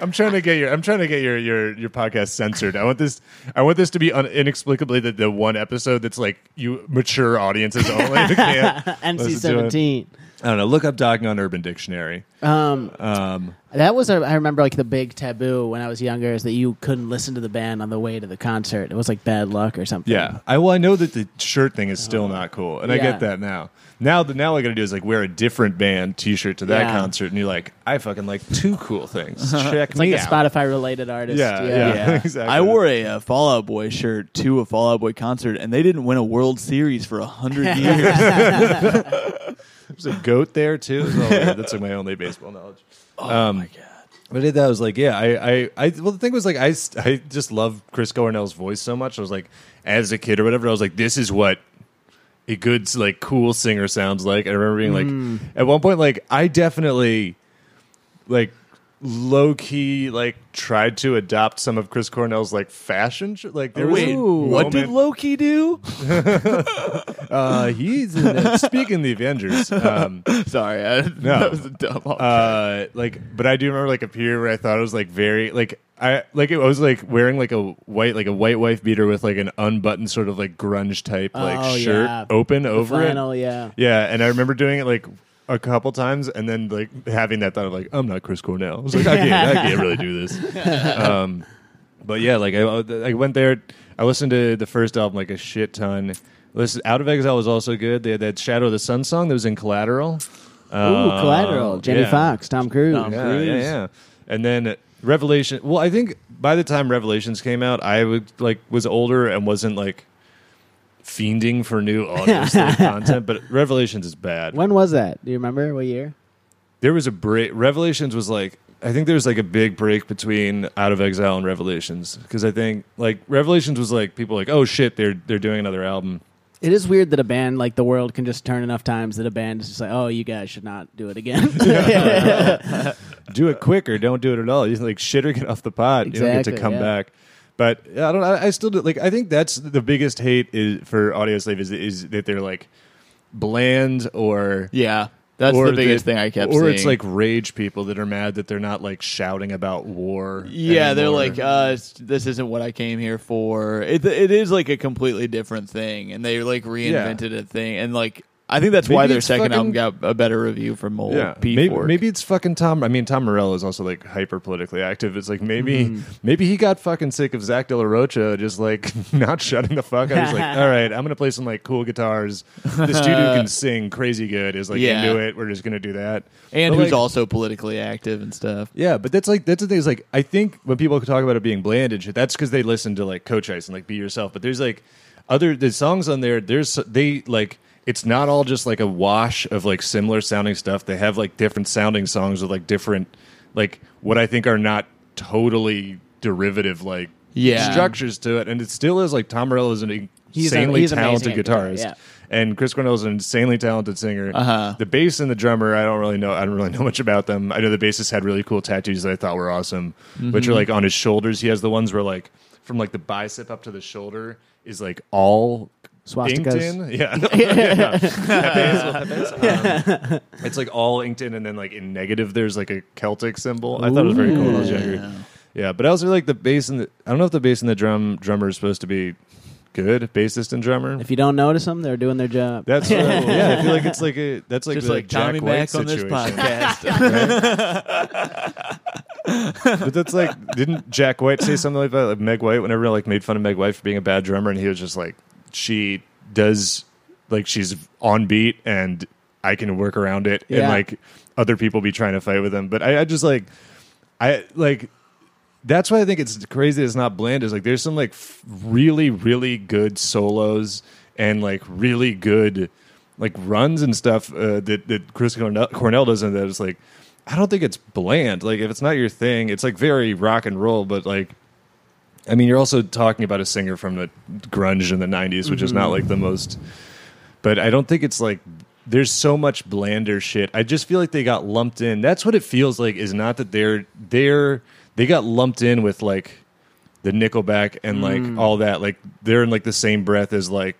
I'm trying to get your I'm trying to get your your your podcast censored. I want this I want this to be un- inexplicably the, the one episode that's like you mature audiences only. NC listen to it. seventeen. I don't know. Look up Docking on Urban Dictionary. Um, Um, that was a, I remember like the big taboo when I was younger is that you couldn't listen to the band on the way to the concert. It was like bad luck or something. yeah, I well, I know that the shirt thing is still not cool, and I Yeah. get that now. Now, the now I got to do is like wear a different band T-shirt to that Yeah. concert, and you're like, I fucking like two cool things. Check It's like me a out. Spotify related artist. Yeah, yeah. Yeah, exactly. I wore a, uh Fallout Boy shirt to a Fallout Boy concert, and they didn't win a World Series for a hundred years. There's a goat there too. That's like my only baseball knowledge. oh Um, my god! But it, that was like, yeah, I, I, I, well, the thing was like, I, I just love Chris Cornell's voice so much. I was like, as a kid or whatever, I was like, this is what a good, like, cool singer sounds like. I remember being like, at one point, like, I definitely, like, low key, like, tried to adopt some of Chris Cornell's like fashion. Sh- like, there was Wait, what did Loki do? uh, he's in speaking of the Avengers. Um, Sorry, I, that was a dumb. uh like but i do remember like a period where i thought it was like very like i like it was like wearing like a white like a white wife beater with like an unbuttoned sort of like grunge type like Oh, shirt yeah. open over Flannel, it yeah. yeah and i remember doing it like a couple times and then like having that thought of like i'm not chris cornell i was like i can't i can't really do this um but yeah like i i went there i listened to the first album like a shit ton Listen, Out of Exile was also good. They had that Shadow of the Sun song that was in Collateral. Ooh, Uh, Collateral. Jamie yeah. Foxx, Tom Cruise. Tom Yeah, Cruise. yeah, yeah. And then Revelation. Well, I think by the time Revelations came out, I would like was older and wasn't like fiending for new audio content. But Revelations is bad. When was that? Do you remember what year? There was a break. Revelations was like. I think there was like a big break between Out of Exile and Revelations because I think like Revelations was like people were like oh shit they're they're doing another album It is weird that a band like the world can just turn enough times that a band is just like, oh, you guys should not do it again. do it quicker, don't do it at all. You like shit or get off the pot. you don't get to come yeah. back. But I don't. I, I still do. Like I think that's the biggest hate is for Audio Slave is is that they're like bland or Yeah, that's the biggest that- thing I kept. Or seeing. it's like rage people that are mad that they're not like shouting about war. Yeah, they're like, uh, this isn't what I came here for. It it is like a completely different thing, and they like reinvented a thing, and like I think that's why Maybe their second fucking- album got a better review from old yeah, P maybe, maybe it's fucking Tom. I mean, Tom Morello is also like hyper politically active. It's like maybe Mm-hmm. maybe he got fucking sick of Zach De La Rocha just like not shutting the fuck up. He's like, all right, I'm gonna play some like cool guitars. This dude who can sing crazy good is like Yeah. into it. We're just gonna do that. and But, who's like- also politically active and stuff. Yeah, but that's like that's the thing is like I think when people talk about it being bland and shit, that's because they listen to like Cochise and like Be Yourself. But there's like other the songs on there. There's they like it's not all just like a wash of like similar sounding stuff. They have like different sounding songs with like different like what I think are not totally derivative like Yeah. structures to it, and it still is like Tom Morello is an He's a- insanely he's talented at guitar, guitarist. yeah. And Chris Cornell is an insanely talented singer. Uh-huh. The bass and the drummer, I don't really know. I don't really know much about them. I know the bassist had really cool tattoos that I thought were awesome, which are like on his shoulders. He has the ones where like from like the bicep up to the shoulder is like all Swastikas. in. Yeah, no, yeah. Pepes, pepes. Um, it's like all inked in, and then like in negative, there's like a Celtic symbol. I thought it was very cool when I. Yeah, but I also like the bass and the. I don't know if the bass and the drum drummer is supposed to be good, bassist and drummer. If you don't notice them, they're doing their job. That's uh, yeah. I feel like it's like a that's like Just the like Jack Tommy White Mac on this situation. podcast. but that's like didn't Jack White say something like that? Like Meg White, whenever like made fun of Meg White for being a bad drummer, and he was just like, she does like she's on beat and I can work around it, and like other people be trying to fight with him. But I, I just like I like that's why I think it's crazy. It's not bland. Is like there's some like f- really really good solos and like really good like runs and stuff uh, that that Chris Cornell, Cornell does, and that it's like I don't think it's bland. Like if it's not your thing, it's like very rock and roll, but like. I mean, you're also talking about a singer from the grunge in the '90s, which is not mm-hmm. like the most. But I don't think it's like there's so much blander shit. I just feel like they got lumped in. That's what it feels like. Is not that they're they're they got lumped in with like the Nickelback and like mm. all that. Like they're in like the same breath as like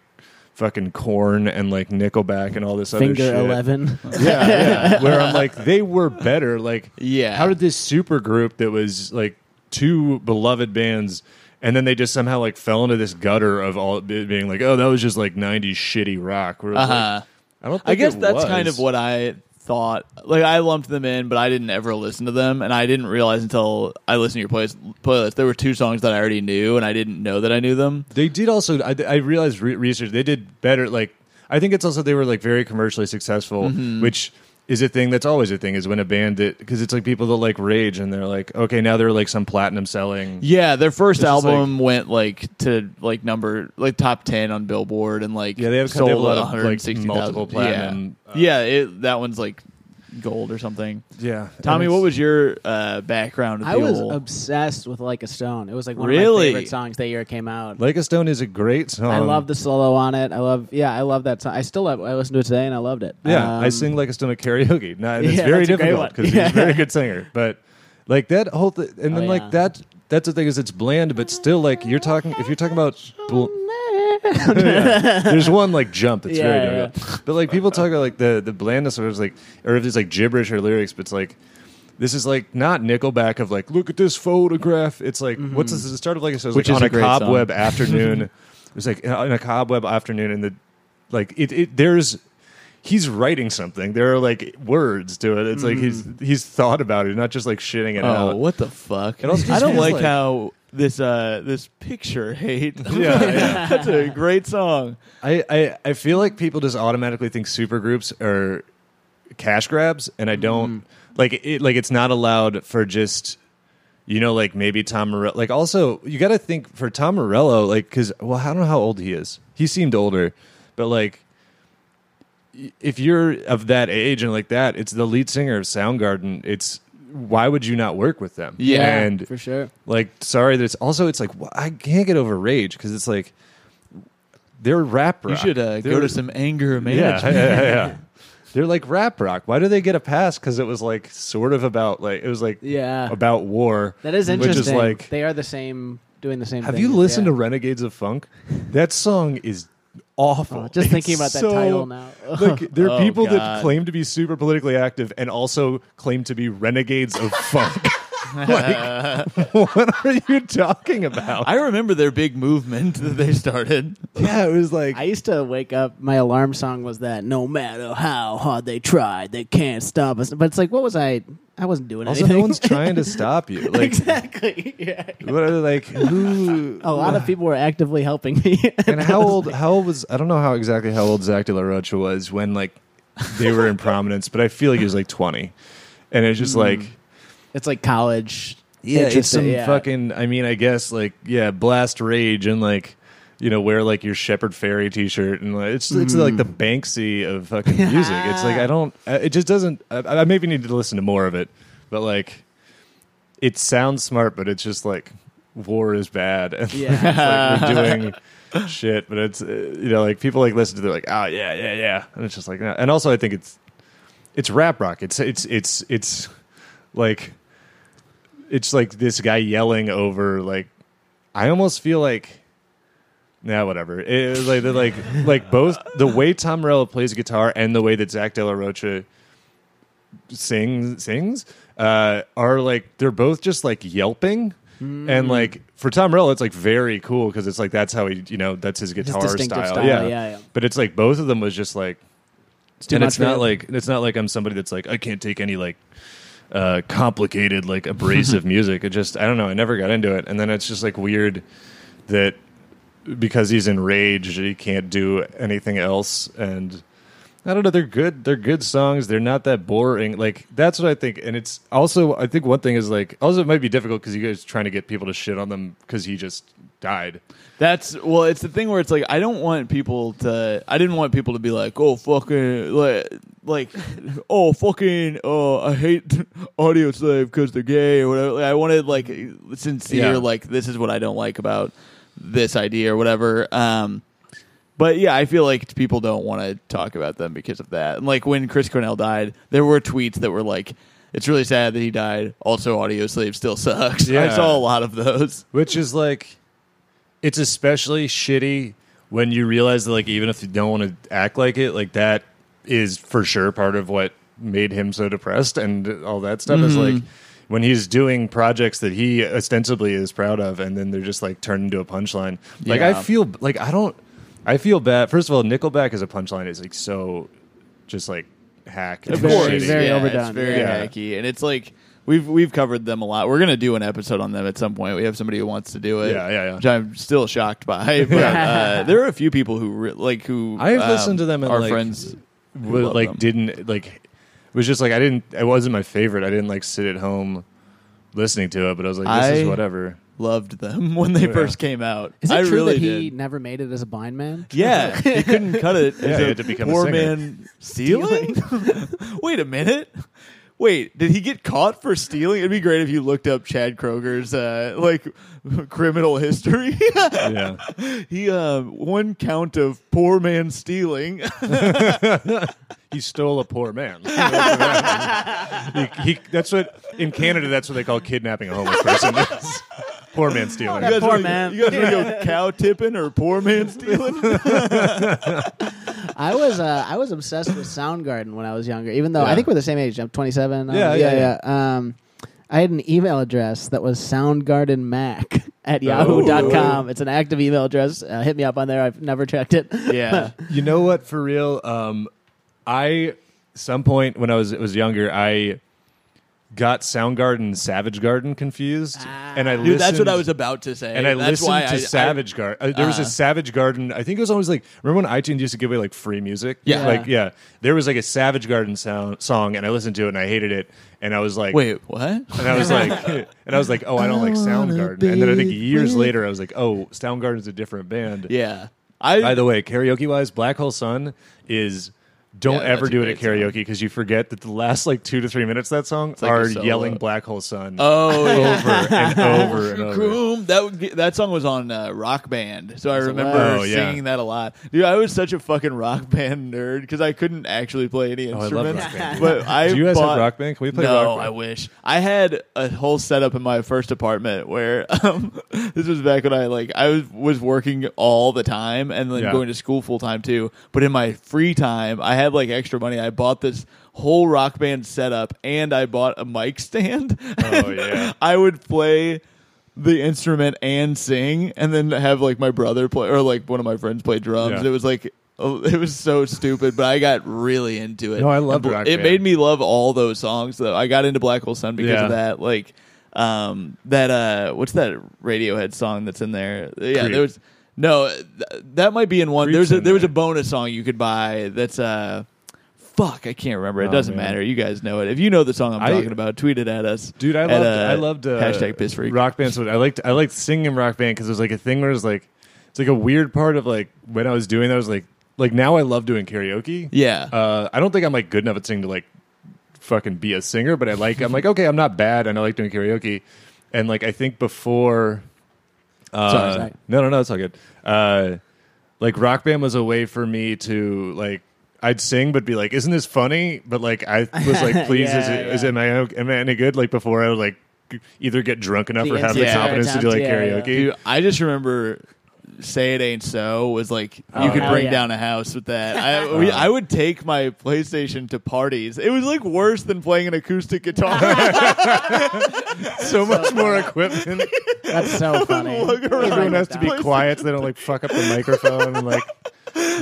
fucking Korn and like Nickelback and all this other Finger shit. eleven. Yeah, yeah. Where I'm like, they were better. Like, Yeah. How did this super group that was like two beloved bands, and then they just somehow like fell into this gutter of all being like, oh, that was just like '90s shitty rock. Where Uh-huh. like, I don't. I guess that's was. kind of what I thought like I lumped them in, but I didn't ever listen to them, and I didn't realize until I listened to your playlist. playlist there were two songs that I already knew, and I didn't know that I knew them. They did also. I, I realized re- research. They did better. Like I think it's also they were like very commercially successful, Mm-hmm. which is a thing that's always a thing. Is when a band that because it's like people that like Rage and they're like, okay, now they're like some platinum selling. Yeah, their first album went like to like number like top ten on Billboard, and like Yeah, they have- they sold have a lot of, like, multiple platinum, uh, Yeah, yeah it, that one's like gold or something. Yeah, Tommy, what was your uh, background? With I the was old- obsessed with Like a Stone. It was like one of Really? my favorite songs that year it came out. Like a Stone is a great song. I love the solo on it. I love, yeah, I love that song. I still love, I listened to it today and I loved it. Yeah, I Um, sing like a stone at karaoke. Nah, and it's Yeah, very that's a great difficult one. because Yeah. he's a very good singer. But like that whole thing, and then Oh, like yeah. that. That's the thing is it's bland, but still like you're talking. If you're talking about, bl- Yeah. there's one like jump that's very Yeah, difficult. But like people talk about like the the blandness, or it's like, or if it's like gibberish or lyrics, but it's like. This is like not Nickelback of like look at this photograph. It's like mm-hmm. what's this? The start of like it says Which like is on a a, cobweb song. afternoon. it was like on a cobweb afternoon, and the like it, it there's he's writing something. There are like words to it. It's like he's he's thought about it, not just like shitting it oh, out. what the fuck? It also I don't feels like, like- how this uh this picture hate. Yeah, yeah. that's a great song. I, I I feel like people just automatically think supergroups are cash grabs, and I don't like it. Like it's not allowed for just. You know, like maybe Tom Morello. Like, also, you got to think for Tom Morello, like, because, well, I don't know how old he is. He seemed older, but like, y- if you're of that age and like that, it's the lead singer of Soundgarden. It's why would you not work with them? Yeah, and for sure. like sorry that it's also it's like I can't get over Rage because it's like they're rap rock. You should uh, go to some anger yeah, management. yeah, yeah, yeah. They're like rap rock. Why do they get a pass? Because it was like sort of about like it was like Yeah. about war. That is Which interesting. is like, they are the same, doing the same have thing. you listened yeah. to Renegades of Funk? That song is awful. Oh, just thinking It's about that title now. Like there are Oh, people that claim to be super politically active and also claim to be renegades of funk. like, what are you talking about? I remember their big movement that they started. yeah, it was like I used to wake up. My alarm song was that no matter how hard they try, they can't stop us. But it's like, what was I? I wasn't doing Also, anything. no one's trying to stop you. Like, exactly. Yeah. what are, like who? A lot of people were actively helping me. And how old? How old was? I don't know how exactly how old Zach De La Rocha was when like they were in prominence, but I feel like he was like twenty, and it's just like. It's like college. Yeah, it's some yeah. fucking. I mean, I guess like yeah, blast rage and like you know wear like your Shepard Fairey T-shirt and like, it's it's like the Banksy of fucking music. It's like I don't. It just doesn't. I, I maybe need to listen to more of it, but like it sounds smart, but it's just like war is bad and Yeah. it's like we're doing shit. But it's uh, you know like people like listen to they're like oh yeah yeah yeah, and it's just like and also I think it's it's rap rock. It's it's it's it's like it's like this guy yelling over like I almost feel like yeah whatever it, like they're like like both the way Tom Morello plays guitar and the way that Zach De La Rocha sings sings uh, are like they're both just like yelping. Mm. And like for Tom Morello, it's like very cool because it's like that's how he, you know, that's his guitar distinctive style. style, Yeah. yeah, yeah. But it's like both of them was just like too and it's not you. like it's not like I'm somebody that's like I can't take any like uh complicated like abrasive music. It just I don't know. I never got into it, and then it's just like weird that because he's enraged, he can't do anything else, and. I don't know. They're good. They're good songs. They're not that boring. Like that's what I think. And it's also I think one thing is like also it might be difficult because you guys trying to get people to shit on them because he just died. That's well, it's the thing where it's like I don't want people to. I didn't want people to be like, oh fucking like like oh fucking oh I hate Audio Slave because they're gay or whatever. Like, I wanted like sincere Yeah. like this is what I don't like about this idea or whatever. Um, but yeah, I feel like people don't want to talk about them because of that. And like when Chris Cornell died, there were tweets that were like. It's really sad that he died. Also, Audio Slave still sucks. Yeah. I saw a lot of those. Which is like, it's especially shitty when you realize that, like, even if you don't want to act like it, like, that is for sure part of what made him so depressed and all that stuff is like mm-hmm. when he's doing projects that he ostensibly is proud of and then they're just like turned into a punchline. Like, I feel like I don't, I feel bad. First of all, Nickelback as a punchline is like so just like hack. Of and Very, course, shitty. very yeah, overdone. It's very Yeah. hacky, and it's like we've we've covered them a lot. We're gonna do an episode on them at some point. We have somebody who wants to do it. Yeah, yeah, yeah. Which I'm still shocked by. But uh, there are a few people who re- like who I've um, listened to them and our like, friends. w- love like them. didn't like it was just like I didn't it wasn't my favorite. I didn't like sit at home listening to it, but I was like, this is whatever. loved them when they Yeah. first came out. Is it I true really that he did. never made it as a blind man? Yeah, he couldn't cut it. Yeah, he a had to become a poor singer. man stealing. Wait a minute. Wait, did he get caught for stealing? It'd be great if you looked up Chad Kroeger's uh, like criminal history. yeah. he uh, one count of poor man stealing. He stole a poor man. he, he, that's what in Canada. That's what they call kidnapping a homeless person. poor man stealing. You guys Poor wanna- man. You guys want to go cow tipping or poor man stealing? I was uh, I was obsessed with Soundgarden when I was younger. Even though I think we're the same age. I'm 27. Yeah, yeah, yeah. Um, I had an email address that was soundgardenmac at Oh. yahoo.com. It's an active email address. Uh, hit me up on there. I've never checked it. yeah. You know what? For real, um, I some point when I was was younger, I got Soundgarden and Savage Garden confused, and I Dude, that's what I was about to say. And I that's listened to I, Savage Garden. Uh, there was a Savage Garden. I think it was always like remember when iTunes used to give away like free music? Yeah. like yeah. There was like a Savage Garden sound song, and I listened to it and I hated it, and I was like, wait, what? and I was like, and I was like, oh, I don't like Soundgarden. And then I think years later, I was like, oh, Soundgarden's a different band. Yeah. I By the way, karaoke wise, Black Hole Sun is. Don't Yeah, ever do it at karaoke because you forget that the last like two to three minutes of that song like are yelling Black Hole Sun Oh, yeah. over and over and over. Croom. That would get- that song was on uh, Rock Band, so I remember Oh, yeah. singing that a lot. Dude, I was such a fucking Rock Band nerd because I couldn't actually play any Oh, I love instruments. Rock Band. But I Do you guys bought, have Rock Band? Can we play no, Rock Band? I wish I had a whole setup in my first apartment where um, this was back when I like I was was working all the time and then Yeah. going to school full time too. But in my free time, I had like extra money. I bought this whole Rock Band setup and I bought a mic stand. Oh, yeah. I would play the instrument and sing, and then have like my brother play or like one of my friends play drums. Yeah. It was like. oh, It was so stupid, but I got really into it. No, I loved Rock It Band. made me love all those songs. Though I got into Black Hole Sun because Yeah. of that. Like um, that. Uh, what's that Radiohead song that's in there? Yeah, Creep. there was no. Th- that might be in one. Creep's There's a, in there was a there. bonus song you could buy. That's uh, fuck. I can't remember. It Oh, doesn't man. matter. You guys know it. If you know the song I'm I- talking about, tweet it at us, Dude, I At, loved, uh, I loved uh, hashtag piss freak. rock bands. I liked, I liked singing rock band because it was like a thing where it was like, it's like a weird part of like when I was doing that. I was like, like now I love doing karaoke. Yeah. Uh, I don't think I'm like good enough at singing to like fucking be a singer, but I like, I'm like, okay, I'm not bad, and I like doing karaoke. And like, I think before, uh, Sorry, sorry. no, no, no, it's all good. Uh, like rock band was a way for me to like. I'd sing, but be like, "Isn't this funny?" But like, I was like, "Please, is, Yeah, it, is yeah. am I o- am I any good?" Like before, I would like either get drunk enough The or have the insecure confidence to do like attempt, yeah, yeah. karaoke. Dude, I just remember "Say It Ain't So" was like oh, you Oh, could bring yeah. down a house with that. I, we, I would take my PlayStation to parties. It was like worse than playing an acoustic guitar. so much more equipment. That's so funny. Everyone has to be quiet so they don't like fuck up the microphone and like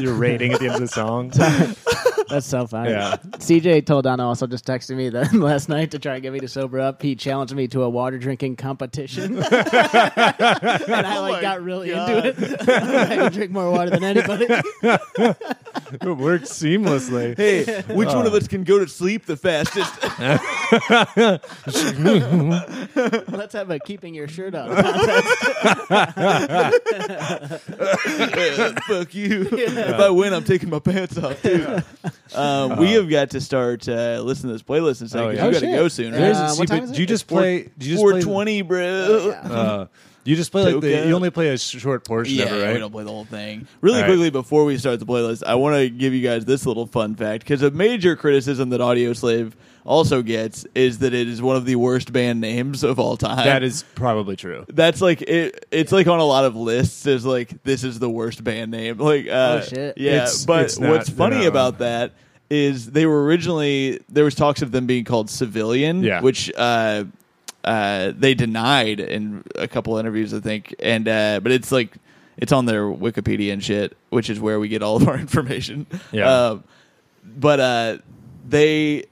you're rating at the end of the song. That's so funny. Yeah. CJ Toledano also just texted me that last night to try and get me to sober up. He challenged me to a water drinking competition, and I oh like my got really God. into it. I can drink more water than anybody. It works seamlessly. hey, which one of uh. us can go to sleep the fastest? Let's have a keeping your shirt on contest. Fuck you. If I win, I'm taking my pants off, too. Um, we have got to start uh, listening to this playlist and a second. Oh, 'cause yeah. you Oh, got to shit. go soon, There's- right? Uh, see, what time but is do you just play? Do you just play? 420, bro. Uh, you just play like the. Toka. You only play a short portion Yeah, of it, we right? don't play the whole thing. Really All right. quickly before we start the playlist, I want to give you guys this little fun fact because a major criticism that Audio Slave also gets is that it is one of the worst band names of all time. That is probably true. That's like it. It's like on a lot of lists. Is like this is the worst band name. Like, uh, Oh, shit. Yeah, It's- but it's not- what's funny not about wrong. that is they were originally there was talks of them being called Civilian, Yeah. which uh, uh, they denied in a couple interviews, I think. And uh, but it's like it's on their Wikipedia and shit, which is where we get all of our information. Yeah. Uh, but uh, they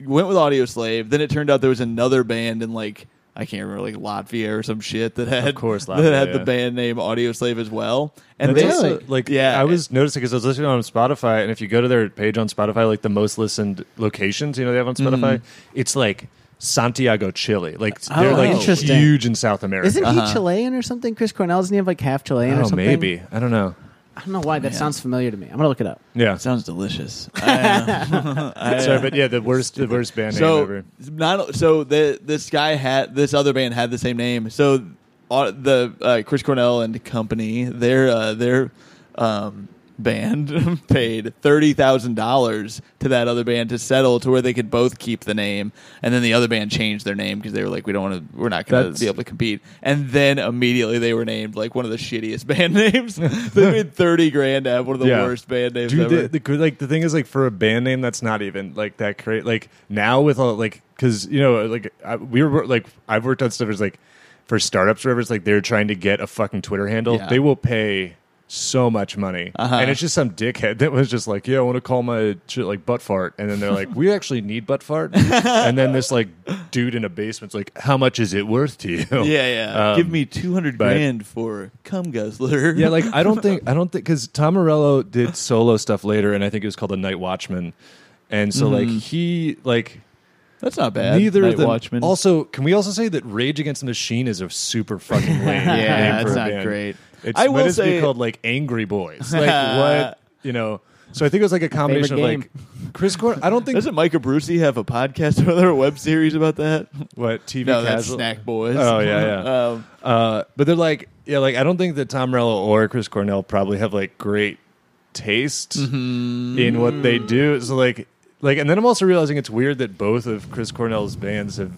went with Audio Slave. Then it turned out there was another band in like I can't remember like Latvia or some shit that had of course, Latvia, that had yeah. the band name Audio Slave as well. And That's they also, like yeah, I was noticing because I was listening on Spotify, and if you go to their page on Spotify, like the most listened locations, you know, they have on Spotify, it's like Santiago, Chile. Like Oh, they're like huge in South America. Isn't Uh-huh. he Chilean or something? Chris Cornell doesn't he have like half Chilean or oh, something? maybe I don't know. I don't know why that Man. sounds familiar to me. I'm gonna look it up. Yeah, sounds delicious. I, I- sorry, but yeah, the worst, the worst band name ever. not so the this guy had this other band had the same name. So uh, the uh, Chris Cornell and company their uh, their um, band paid thirty thousand dollars to that other band to settle to where they could both keep the name, and then the other band changed their name because they were like, we don't want to, we're not going to be able to compete. And then immediately they were named like one of the shittiest band names. they paid thirty grand to have one of the Yeah. worst band names Dude, ever. the, the like the thing is like for a band name that's not even like that great. Like now with all like because you know like I, we were like I've worked on stuff as like for startups or whatever. It's like they're trying to get a fucking Twitter handle. Yeah. They will pay so much money, Uh-huh. and it's just some dickhead that was just like, yeah, I want to call my shit like butt fart, and then they're like, we actually need butt fart, and then this like dude in a basement's like, how much is it worth to you? yeah, yeah. Um, Give me two hundred grand for cum guzzler. Yeah, like I don't think I don't think because Tom Morello did solo stuff later, and I think it was called The Night Watchman, and so like he like That's not bad. neither Night of them. Watchman. Also, can we also say that Rage Against the Machine is a super fucking lame yeah, name for that's a not band. great. It's, I will as be say- called like Angry Boys. Like what you know. So I think it was like a combination of Favorite like Chris Corn. I don't think Doesn't Micah Brucey have a podcast or a web series about that? what TV No, that's casual. Snack Boys. Oh, yeah, yeah. um, Uh, but they're like, yeah, like I don't think that Tom Morello or Chris Cornell probably have like great taste Mm-hmm. in what they do. So like, like, and then I'm also realizing it's weird that both of Chris Cornell's bands have.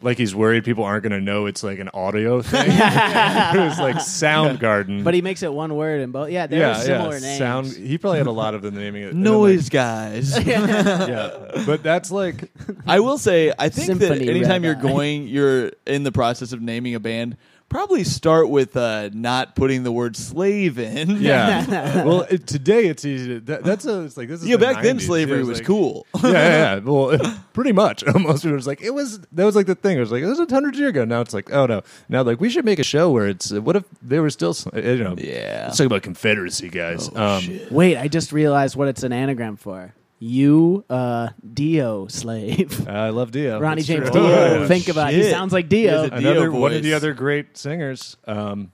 Like he's worried people aren't going to know it's like an audio thing. it was like Soundgarden, But he makes it one word in both. Yeah, they're yeah, similar yeah, names. Sound. He probably had a lot of the naming. it. And then, noise guys. yeah, but that's like I will say, I think Symphony that anytime Red you're Eye. going, you're in the process of naming a band. Probably start with uh, not putting the word slave in. yeah. well, it, today it's easy. To, that, that's a, it's like this is yeah. the Back then, slavery Yeah, it's was like- cool. yeah, yeah, yeah. Well, pretty much. Most people was like, it was. That was like the thing. It was like it was a hundred years ago. Now it's like, oh no. Now like we should make a show where it's. Uh, what if they were still? uh, You know. Yeah. Let's talk about Confederacy, guys. Oh, um, shit. Wait, I just realized what it's an anagram for. You, uh, Dio slave. I love Dio. Ronnie It's James true. Dio. Oh, Think about it. He shit. sounds like He Dio. has a Another one of the other great singers. Um,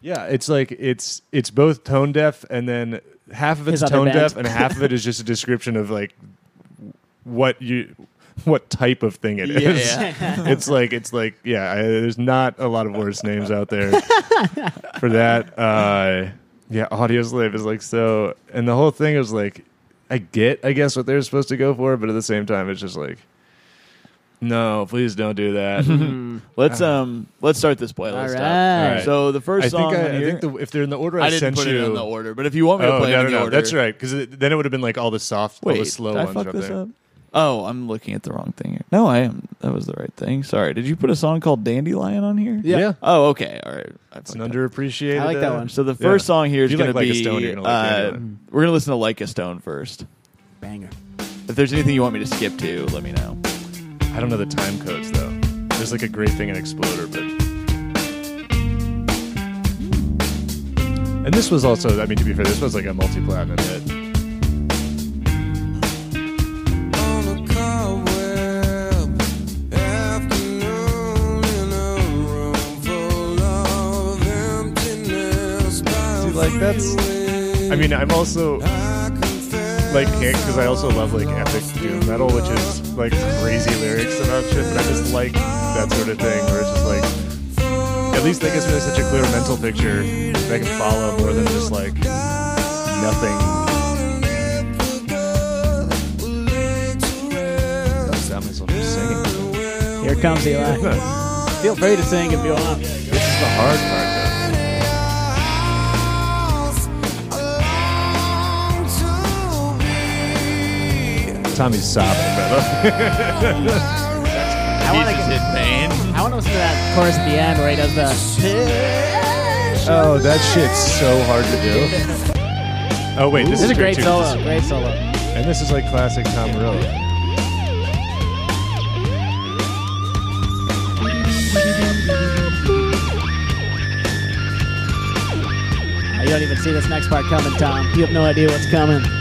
yeah, it's like it's it's both tone deaf and then half of it's other tone band. deaf and half of it is just a description of like what you what type of thing it is. Yeah. it's like it's like yeah. I, there's not a lot of worse names out there for that. Uh, yeah, Audioslave is like so, and the whole thing is like I get I guess what they're supposed to go for, but at the same time, it's just like. No, please don't do that. Let's um let's start this playlist. All up. right. All right. So the first I song think I, on I here, think the, if they're in the order I, I didn't sent put you, it in the order, but if you want me to Oh play no, them no, in the no, order, that's right. Because then it would have been like all the soft, all Wait, the slow did I ones fuck up this there. up? Oh, I'm looking at the wrong thing. Here. No, I am. That was the right thing. Sorry. Did you put a song called Dandelion on here? Yeah. Yeah, Oh, okay. All right. I it's an up. underappreciated. I like that uh, one. So the Yeah. first song here is going like to Like a be. Stone, you're gonna like uh, Dandelion. we're going to listen to Like a Stone first. Banger. If there's anything you want me to skip to, let me know. I don't know the time codes though. There's like a great thing in Exploder, but. And this was also, I mean, to be fair, this was like a multi-platinum hit. Like that's. I mean, I'm also like because I also love like epic doom metal, which is like crazy lyrics about shit. But I just like that sort of thing where it's just like at least that gives me like, such a clear mental picture that I can follow more than just like nothing. Don't stop myself from singing. Here comes Eli. Feel free to sing if you want. This is the hard part Tommy's sobbing, brother. I want to Jesus in pain. I want to listen to that chorus at the end where he does the. oh, that shit's so hard to do. Oh wait, this This is a great great too. solo. Great solo. And And this is like classic Tom Morello. Oh, you don't even see this next part coming, Tom. You have no idea what's coming.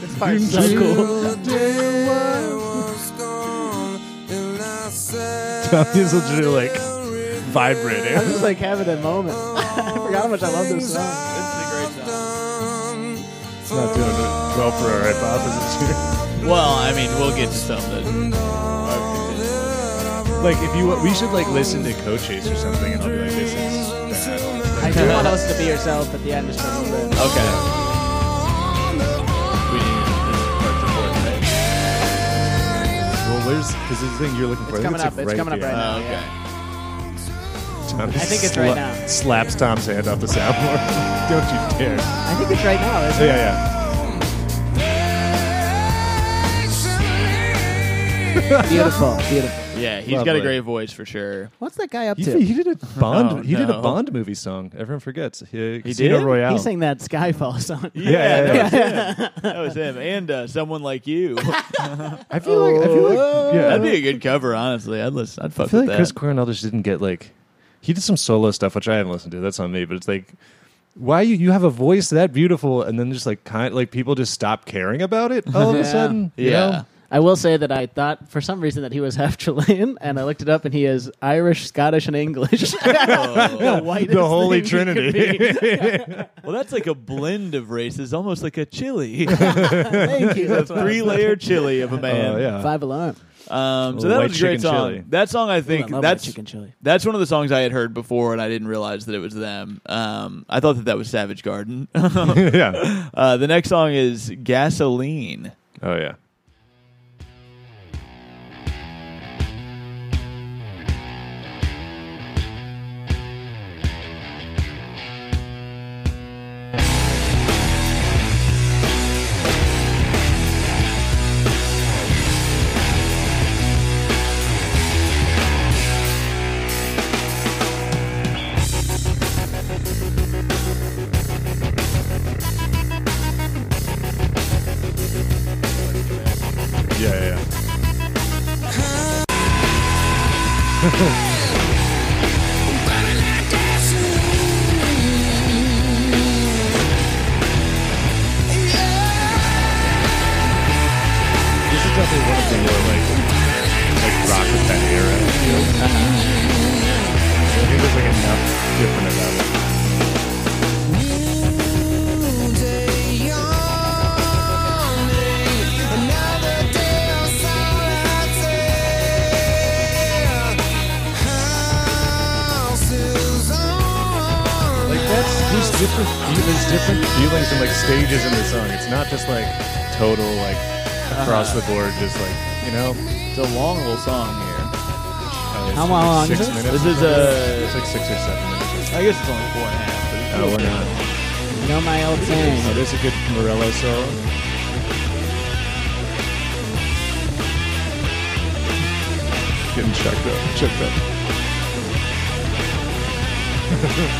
This part's so cool. Tommy's literally like vibrating. I'm just like having a moment. I forgot how much I love this song. This is a great song. It's not doing well for our hypothesis here. Well, I mean, we'll get to some that. Like if you, we should like listen to Cochise or something, and I'll be like, this is bad. I do want to listen to Be Yourself at the end just for a little bit. Okay. We need this part's important, right? Well, where's because the thing you're looking for? It's I think coming up. It's coming up here. right now. Oh, okay. Tommy I think it's right now. Slaps Tom's hand off the soundboard. Don't you dare! I think it's right now, isn't it? Yeah, yeah. Beautiful, beautiful. Yeah, he's got Lovely. a great voice for sure. What's that guy up He, to? he did a Bond. Oh, he did a no. Bond movie song. Everyone forgets. He, Casino did? Royale. He sang that Skyfall song. Yeah, yeah, yeah. that, was him. that was him. And uh, someone like you. I feel like I feel like yeah. That'd be a good cover, honestly. I'd listen. I'd fuck I feel with like that. Chris Cornell just didn't get like he did some solo stuff which I haven't listened to. That's on me, but it's like why you you have a voice that beautiful and then just like kind like people just stop caring about it all of Yeah. a sudden. you yeah. know? I will say that I thought for some reason that he was half Chilean, and I looked it up, and he is Irish, Scottish, and English. the whitest The Holy thing he could Trinity. be. Well, that's like a blend of races, almost like a chili. Thank you. a That's what I was three layer chili of a man. Oh yeah. Five alarm. Um, so that white was a great chicken song. chili. That song, I think, Ooh, I love that's white chicken chili. that's one of the songs I had heard before, and I didn't realize that it was them. Um, I thought that that was Savage Garden. yeah. uh, the next song is Gasoline. Oh yeah. Yeah, feelings, different feelings and like stages in the song. It's not just like total like across the board, just like you know. It's a long little song here. uh, it's How like long six is it? minutes. This is a. It's like six or seven minutes. I guess it's only four and a half. But it's Oh, we're not. You know my old saying. Oh, there's a good Morello solo. Getting checked up. Checked up.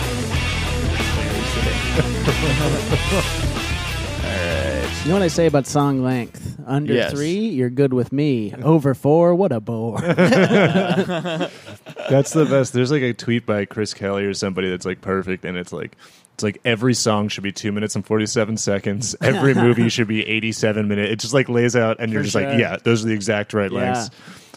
You know what I say about song length? Under Yes. three, you're good with me. Over four, what a bore. That's the best. There's like a tweet by Chris Kelly or somebody that's like perfect, and it's like it's like every song should be two minutes and forty seven seconds. Every movie should be eighty seven minutes. It just like lays out, and you're For just like, yeah, those are the exact right Yeah. lengths.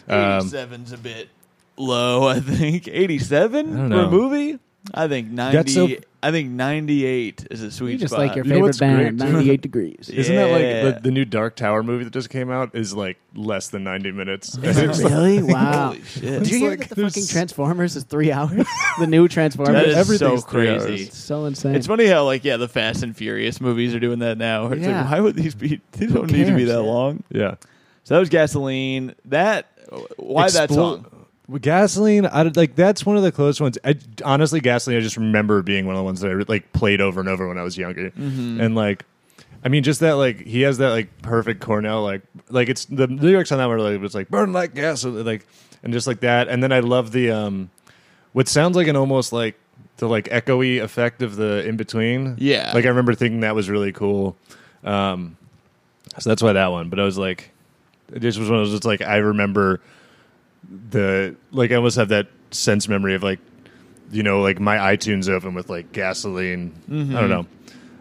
Um, 87's a bit low, I think. 87 don't for a know. movie? I think 90 That's so- I think 98 is a sweet you just spot. like your You know favorite what's band, great? 98 degrees. Isn't that Yeah. like the, the new Dark Tower movie that just came out is like less than ninety minutes? Is it really? Wow. Holy shit. Did you hear like that the there's- fucking Transformers is three hours? the new Transformers? That is so Everything's three crazy. hours. It's so insane. It's funny how like yeah, the Fast and Furious movies are doing that now. It's Yeah. like why would these be they don't need to be cares? that long. yeah. So that was Gasoline. That why that Explo- song? Gasoline, I like that's one of the close ones. I, honestly, gasoline, I just remember being one of the ones that I like played over and over when I was younger, Mm-hmm. and like I mean, just that like he has that like perfect Cornell like like it's the lyrics on that were like it's like burn like gas like and just like that and then I love the um what sounds like an almost like the like echoey effect of the in between Yeah. like I remember thinking that was really cool um so that's why that one but I was like this was one of those it's like I remember the like I almost have that sense memory of like you know like my iTunes open with like gasoline I don't know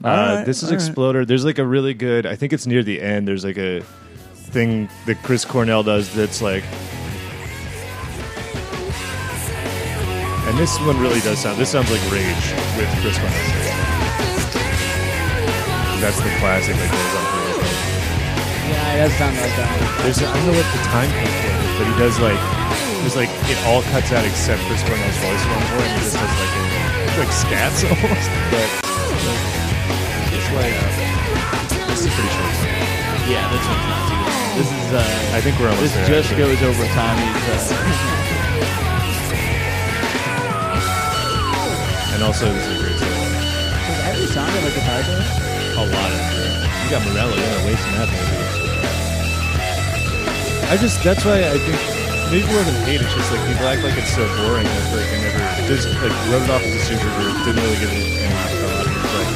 uh, Alright, this is. Exploder. There's like a really good. I think it's near the end. There's like a thing that Chris Cornell does that's like. And this one really does sound. This sounds like Rage with Chris Cornell. That's the classic that goes on. Yeah, it does sound like that. There's I don't know what the time code for it is, but he does like there's like it all cuts out except for Cornell's voice one point. And he just does like a, like scats almost, but like, it's like this is pretty short. Yeah, this one's not too long. This is uh, I think we're almost this there. just actually. goes over Tommy's. Uh, And also, this is a great song. Does every song have a guitar to? A lot of it. You got Morello, you're not wasting that maybe. I just, that's why I think, maybe more than hate, it's just like people act like it's so boring. It's like I never, just like wrote it off as a super group, didn't really give it any thought. It's like,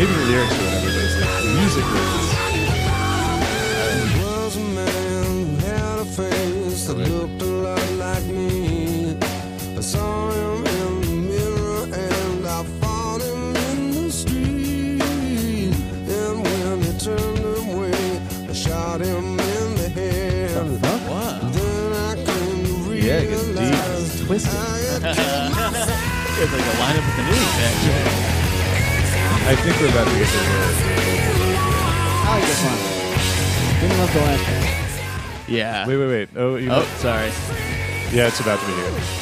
maybe the lyrics or whatever, but it's like, musically, it's, was a man had a face that looked a lot like me. I saw him Twisted. I It's like a lineup with the news, actually. I think we're about to get to the I like this one. Didn't love the last one. Yeah. Wait, wait, wait. Oh, you Oh, sorry. yeah, it's about to be here.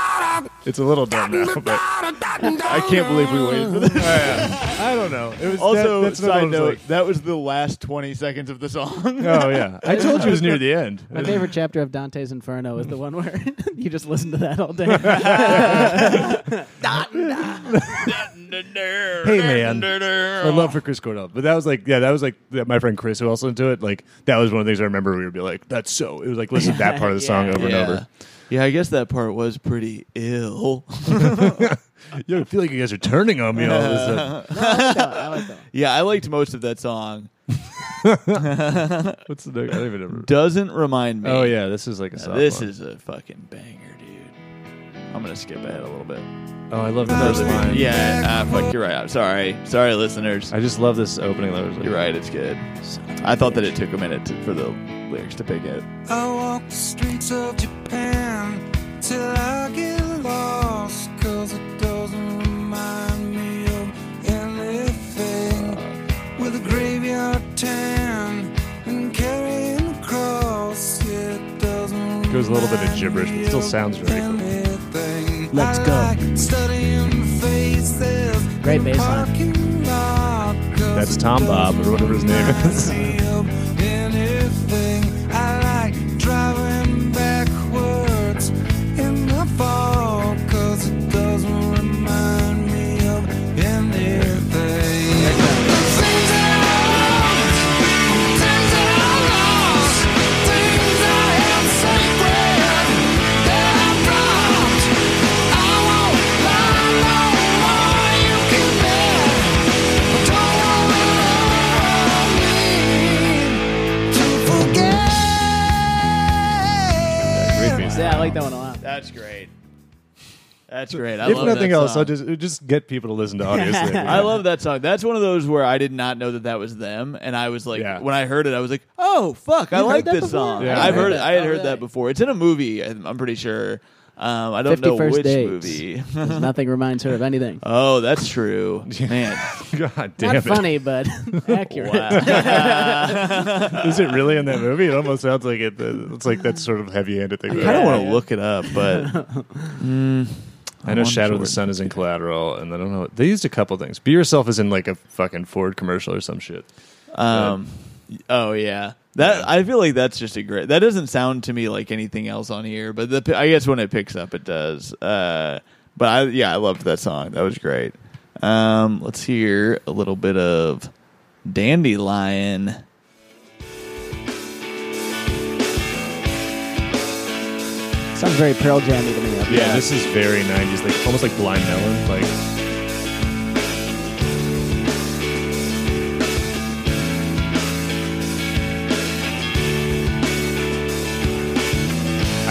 It's a little dumb now, but I can't believe we waited for this. I don't know. It was Also, that, that's another side one note, like- that was the last 20 seconds of the song. oh yeah, I told you it was near the end. My favorite chapter of Dante's Inferno is the one where you just listen to that all day. Hey man, my love for Chris Cornell, but that was like, yeah, that was like that, my friend Chris who also into it. Like that was one of the things I remember. We would be like, "That's so." It was like listen to that part of the song Yeah. over and yeah. over. Yeah, I guess that part was pretty ill. You I feel like you guys are turning on me all of a sudden. I like that. I like that. yeah, I liked most of that song. What's the? I don't even remember. Doesn't remind me. Oh yeah, this is like a Now, soft this one. is a fucking banger, dude. I'm gonna skip ahead a little bit. Oh, I love the first line. Yeah, ah, fuck, you're right. I'm sorry. Sorry, listeners. I just love this opening. That was like, You're right, it's good. I thought that it took a minute to, for the lyrics to pick it. I walk the streets of Japan till I get lost, cause it doesn't remind me of anything. With a graveyard tan and carrying a cross, yeah, it doesn't Goes a little bit of gibberish, but still sounds very cool. Let's go. like studying faces Great in the bass line. parking lot, 'cause That's Tom Bob, or whatever his name is. Like that one a lot. That's great. That's great. I If love nothing that else, song. I'll just just get people to listen to audio. Slave. I love that song. That's one of those where I did not know that that was them, and I was like, Yeah. when I heard it, I was like, "Oh fuck, I You've like heard that this before? song." Yeah. I've heard, Yeah. I had Oh, heard that before. It's in a movie. I'm I'm pretty sure. Um, I don't know 51st which Dates. movie. 'Cause nothing reminds her of anything. oh, that's true, man. God damn Not it! funny, but accurate. Is it really in that movie? It almost sounds like it. It's like that sort of heavy-handed thing. I but- kind of want to yeah. look it up, but mm, I know On Shadow of the Sun is in Collateral, and I don't know. They used a couple things. Be Yourself is in like a fucking Ford commercial or some shit. Um, oh yeah, that Yeah. I feel like that's just a great. That doesn't sound to me like anything else on here, but the, I guess when it picks up, it does. Uh, but I yeah, I loved that song. That was great. Um, let's hear a little bit of Dandelion. Sounds very Pearl Jammy to me. up Yeah, this is very 90s, like almost like Blind Melon. Like,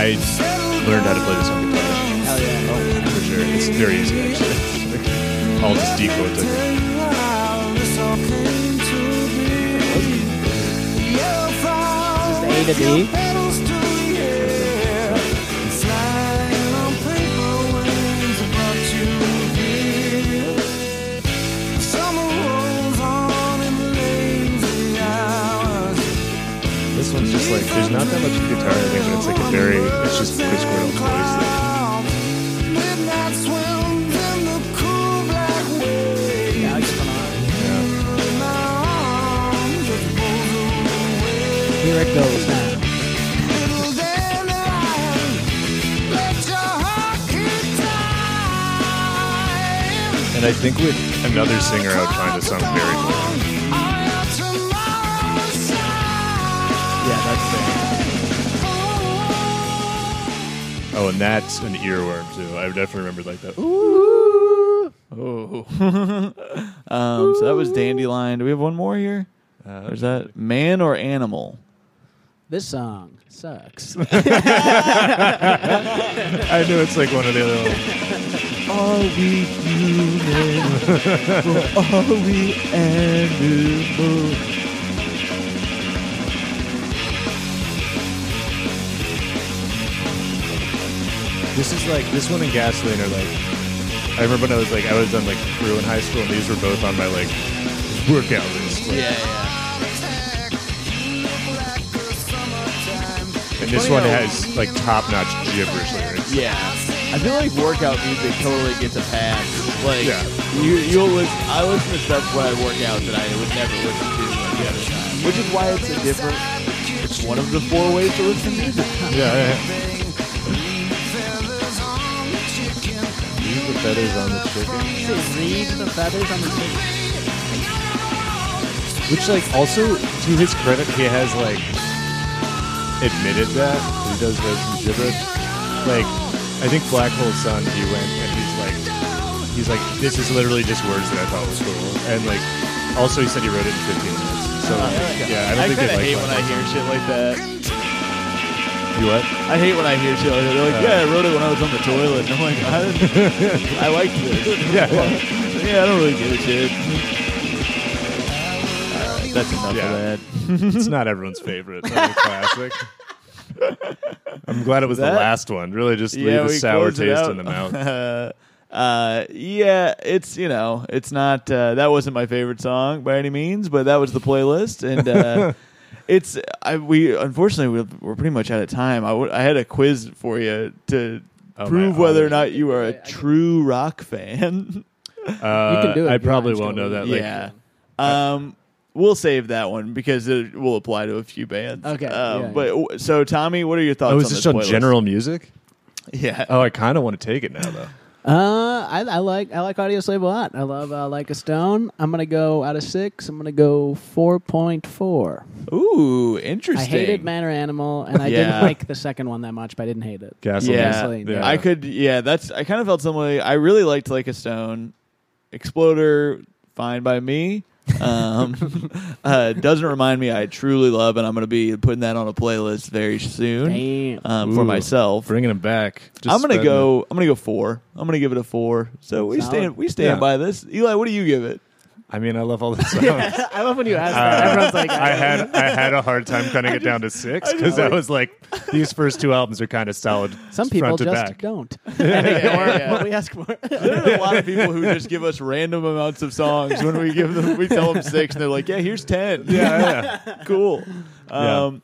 I learned how to play this on guitar. Hell yeah. Oh, for sure. It's very easy, actually. All just D chords. I think. A to D. This like, there's not that much guitar in it, but it's like a very, it's just Chris Cornell's voice. Yeah, I just went on. Here it goes now. And I think with another singer, I would find the song very boring. Oh, and that's an earworm too. I definitely remember like that. Oh, um, so that was Dandelion. Do we have one more here? Uh, Or is that man or animal? This song sucks. I knew it's like one of the other ones. Are we human? or are we animals? This is like this one and Gasoline are like. I remember when I was like I was on like crew in high school, and these were both on my like workout list. Like, Yeah, yeah. And this one has like top notch gibberish lyrics. Yeah. I feel like workout music totally gets a pass. Like Yeah. you you'll listen I listen to stuff when I work out that I would never listen to like the other time. Which is why it's a different it's one of the four ways to listen to music. Yeah, yeah. The feathers on the chicken. Read the feathers on the chicken. Which, like, also to his credit, he has like admitted that he does have some gibberish. Like, I think Black Hole Sun, he went and he's like, he's like, this is literally just words that I thought was cool, and like, also he said he wrote it in 15 minutes. So oh, like, yeah, I don't I think kinda they like hate when I hear shit like that. You what? I hate when I hear shit like that. They're like, Uh. yeah, I wrote it when I was on the toilet. And I'm like, I, I like this. Yeah, yeah. yeah, I don't really give a shit. Alright, that's enough Yeah. of that. it's not everyone's favorite. Not a classic. I'm glad it was the That- last one. Really, just yeah, leave a we sour closed it taste out. in the mouth. uh, yeah, it's you know, it's not. Uh, that wasn't my favorite song by any means, but that was the playlist, and uh, it's. I we unfortunately we- we're pretty much out of time. I I had a quiz for you to Oh, prove my- whether oh, or not you are a I can- true rock fan. Uh, can do it I probably won't know that. Like, yeah. Um, we'll save that one because it will apply to a few bands. Okay, Um, yeah, but w- so Tommy, what are your thoughts? Oh, on is this this on general music? Yeah. Oh, I kind of want to take it now, though. Uh, I, I like I like Audioslave a lot. I love uh, Like a Stone. I'm gonna go out of six. I'm gonna go four point four. Ooh, interesting. I hated Man or Animal, and I Yeah. didn't like the second one that much, but I didn't hate it. Gasoline. Yeah, Gasoline, yeah. I could. Yeah, that's. I kind of felt some way. I really liked like a stone. Exploder, fine by me. Um, uh, doesn't remind me. I truly love, and I'm going to be putting that on a playlist very soon Damn. um, for Ooh, myself. Bringing him back. Just I'm gonna spreading go. I'm gonna go four. I'm gonna give it a four. So we Solid. stand. We stand Yeah. by this. Eli, what do you give it? It. I mean, I love all the songs. I love when you ask that. Uh, Everyone's like, I had I had a hard time cutting it down to six because I was like, these first two albums are kind of solid. Some people front to just back. don't. Yeah, yeah. what we ask for. There are a lot of people who just give us random amounts of songs when we give them. We tell them six, and they're like, "Yeah, here's ten. Yeah, yeah. cool." Yeah. Um,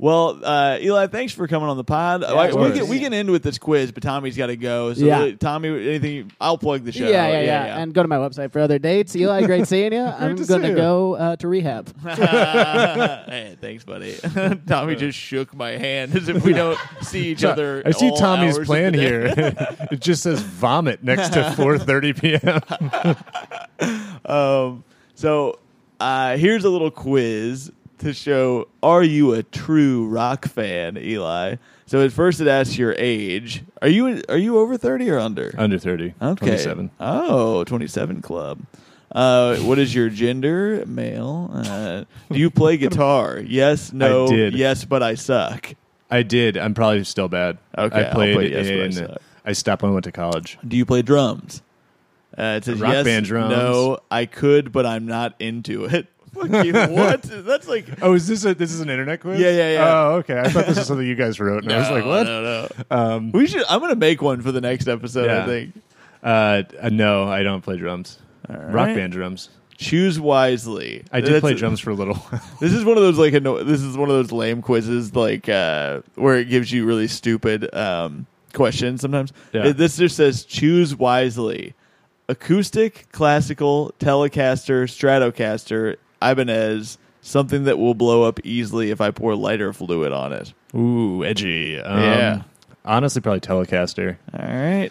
Well, uh, Eli, thanks for coming on the pod. Like, we, course. can, we can end with this quiz, but Tommy's got to go. So, Yeah. uh, Tommy, anything? I'll plug the show. Yeah, yeah, yeah, And go to my website for other dates. Eli, great seeing you. I'm to going see to go uh, to rehab. hey, thanks, buddy. Tommy just shook my hand as if we don't see each other. I see all Tommy's hours of plan the day. here. it just says vomit next to 4:30 p.m. Um, so uh, here's a little quiz to show: Are you a true rock fan, Eli? So at first it asks your age. Are you are you over thirty or under? Under 30. Okay. 27. Oh, 27 club. Uh, what is your gender? Male. Uh, do you play guitar? Yes, no, I did. yes, but I suck. I did. I'm probably still bad. Okay, I played put yes, but I in. suck. I stopped when I went to college. Do you play drums? Uh, it says Rock yes, band drums. no, I could, but I'm not into it. What? That's like Oh, is this a this is an internet quiz? Yeah, yeah, yeah. Oh, okay. I thought this was something you guys wrote, and I was like, what? No, no. Um, We should. I'm gonna make one for the next episode. I Yeah. think. uh, uh, no, I don't play drums. Rock right. band drums. Choose wisely. I did That's play drums for a little while. This is one of those like anno- this is one of those lame quizzes like uh, where it gives you really stupid um, questions sometimes. Yeah. It- this just says choose wisely: acoustic, classical, Telecaster, Stratocaster, Ibanez, something that will blow up easily if I pour lighter fluid on it. Ooh, edgy. Um, Yeah. Honestly, probably Telecaster. All right,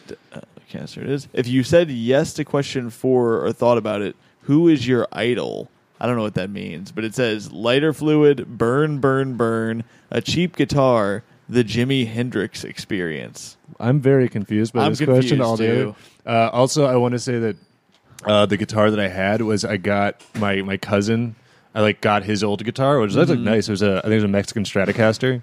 Telecaster it is. If you said yes to question four or thought about it, who is your idol? I don't know what that means, but it says lighter fluid, burn, burn, burn, a cheap guitar, the Jimi Hendrix experience. I'm very confused by I'm this question confused, altogether. too. Uh, also, I want to say that uh, the guitar that I had was I got my my cousin. I like got his old guitar, which that looked nice. It was a I think it was a Mexican Stratocaster.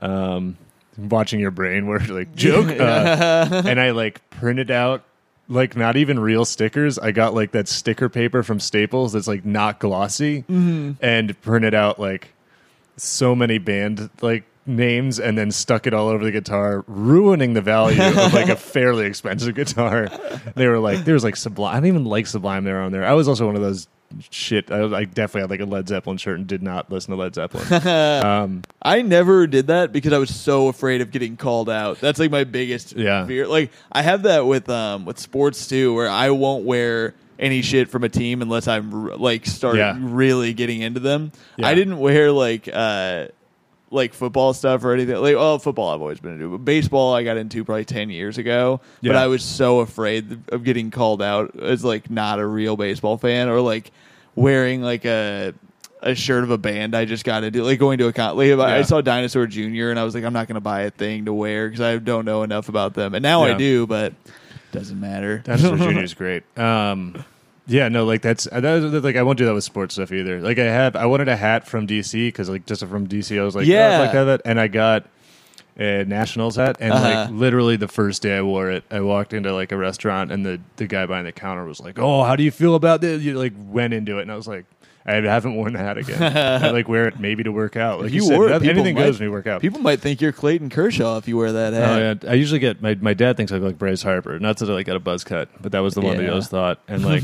Um, watching your brain work like joke, uh, and I like printed out like not even real stickers. I got like that sticker paper from Staples that's like not glossy, and printed out like so many band like names and then stuck it all over the guitar, ruining the value of like a fairly expensive guitar. They were like, there was like Sublime. I don't even like Sublime. They were on there. I was also one of those shit. I, I definitely had like a Led Zeppelin shirt and did not listen to Led Zeppelin. um, I never did that because I was so afraid of getting called out. That's like my biggest Yeah. fear. Like I have that with um with sports too, where I won't wear any shit from a team unless I'm r- like start Yeah. really getting into them. Yeah. I didn't wear like uh like football stuff or anything. Like oh, football I've always been into, but baseball I got into probably ten years ago. But I was so afraid of getting called out as like not a real baseball fan or like wearing like a a shirt of a band I just got into, like going to a con. Like, I saw Dinosaur Jr. and I was like, I'm not going to buy a thing to wear because I don't know enough about them. And now I do, but doesn't matter. Dinosaur Jr. is great. Um, yeah, no, like that's that was, like I won't do that with sports stuff either. Like I have, I wanted a hat from DC because like just from DC, I was like, Yeah. yeah, like that, and I got a Nationals hat, and Uh-huh. like literally the first day I wore it, I walked into like a restaurant, and the the guy behind the counter was like, "Oh, how do you feel about this?" You like went into it, and I was like. I haven't worn the hat again. I like wear it maybe to work out. Like If you, you said, wore it, anything might- goes when you work out. People might think you're Clayton Kershaw if you wear that hat. Oh yeah, I usually get my my dad thinks I look like Bryce Harper. Not that I like got a buzz cut, but that was the one that he Yeah. always thought. And like,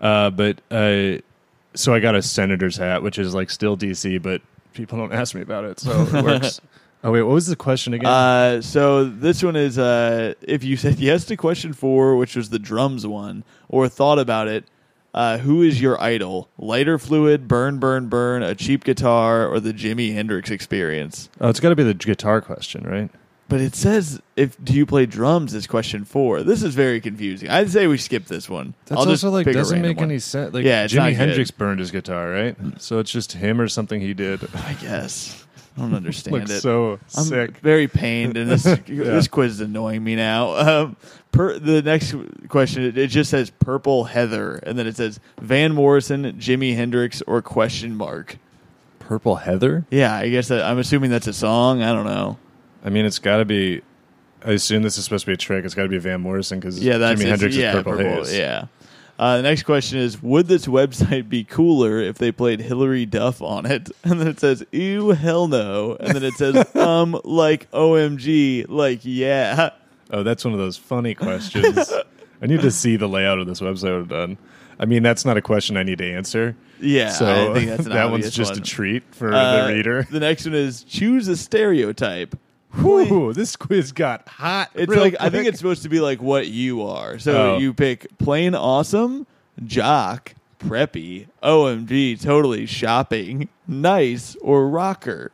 uh, but uh, so I got a senator's hat, which is like still DC, but people don't ask me about it, so it works. oh wait, what was the question again? Uh, so this one is uh, if you said yes to question four, which was the drums one, or thought about it, uh, who is your idol? Lighter fluid, burn, burn, burn, a cheap guitar, or the Jimi Hendrix experience? oh, it's got to be the guitar question, right? But it says if do you play drums is question four. This is very confusing. I'd say we skip this one. That's I'll just also like pick a doesn't random make one. any sense. Like Yeah, it's Jimi. Hendrix burned his guitar, right? So it's just him or something he did. I guess I don't understand like it. so I'm sick. very pained, and this this quiz is annoying me now. Um, per, the next question, it, it just says purple heather, and then it says Van Morrison, Jimi Hendrix, or question mark. Purple Heather. Yeah, I guess that, I'm assuming that's a song. I don't know. I mean, it's got to be. I assume this is supposed to be a trick. It's got to be Van Morrison because Yeah, that's Jimi Hendrix yeah, is Purple, Haze. Yeah. Uh, the next question is: Would this website be cooler if they played Hilary Duff on it? And then it says, "Ew, hell no," and then it says, "Um, like OMG, like yeah." Oh, that's one of those funny questions. I need to see the layout of this website done. I mean, that's not a question I need to answer. Yeah, so I think that's an that one's just one. a treat for Uh, the reader. The next one is choose a stereotype. Ooh, this quiz got hot. It's real like I think quick. it's supposed to be like what you are. So Oh. you pick plain awesome, jock, preppy, OMG, totally shopping, nice, or rocker.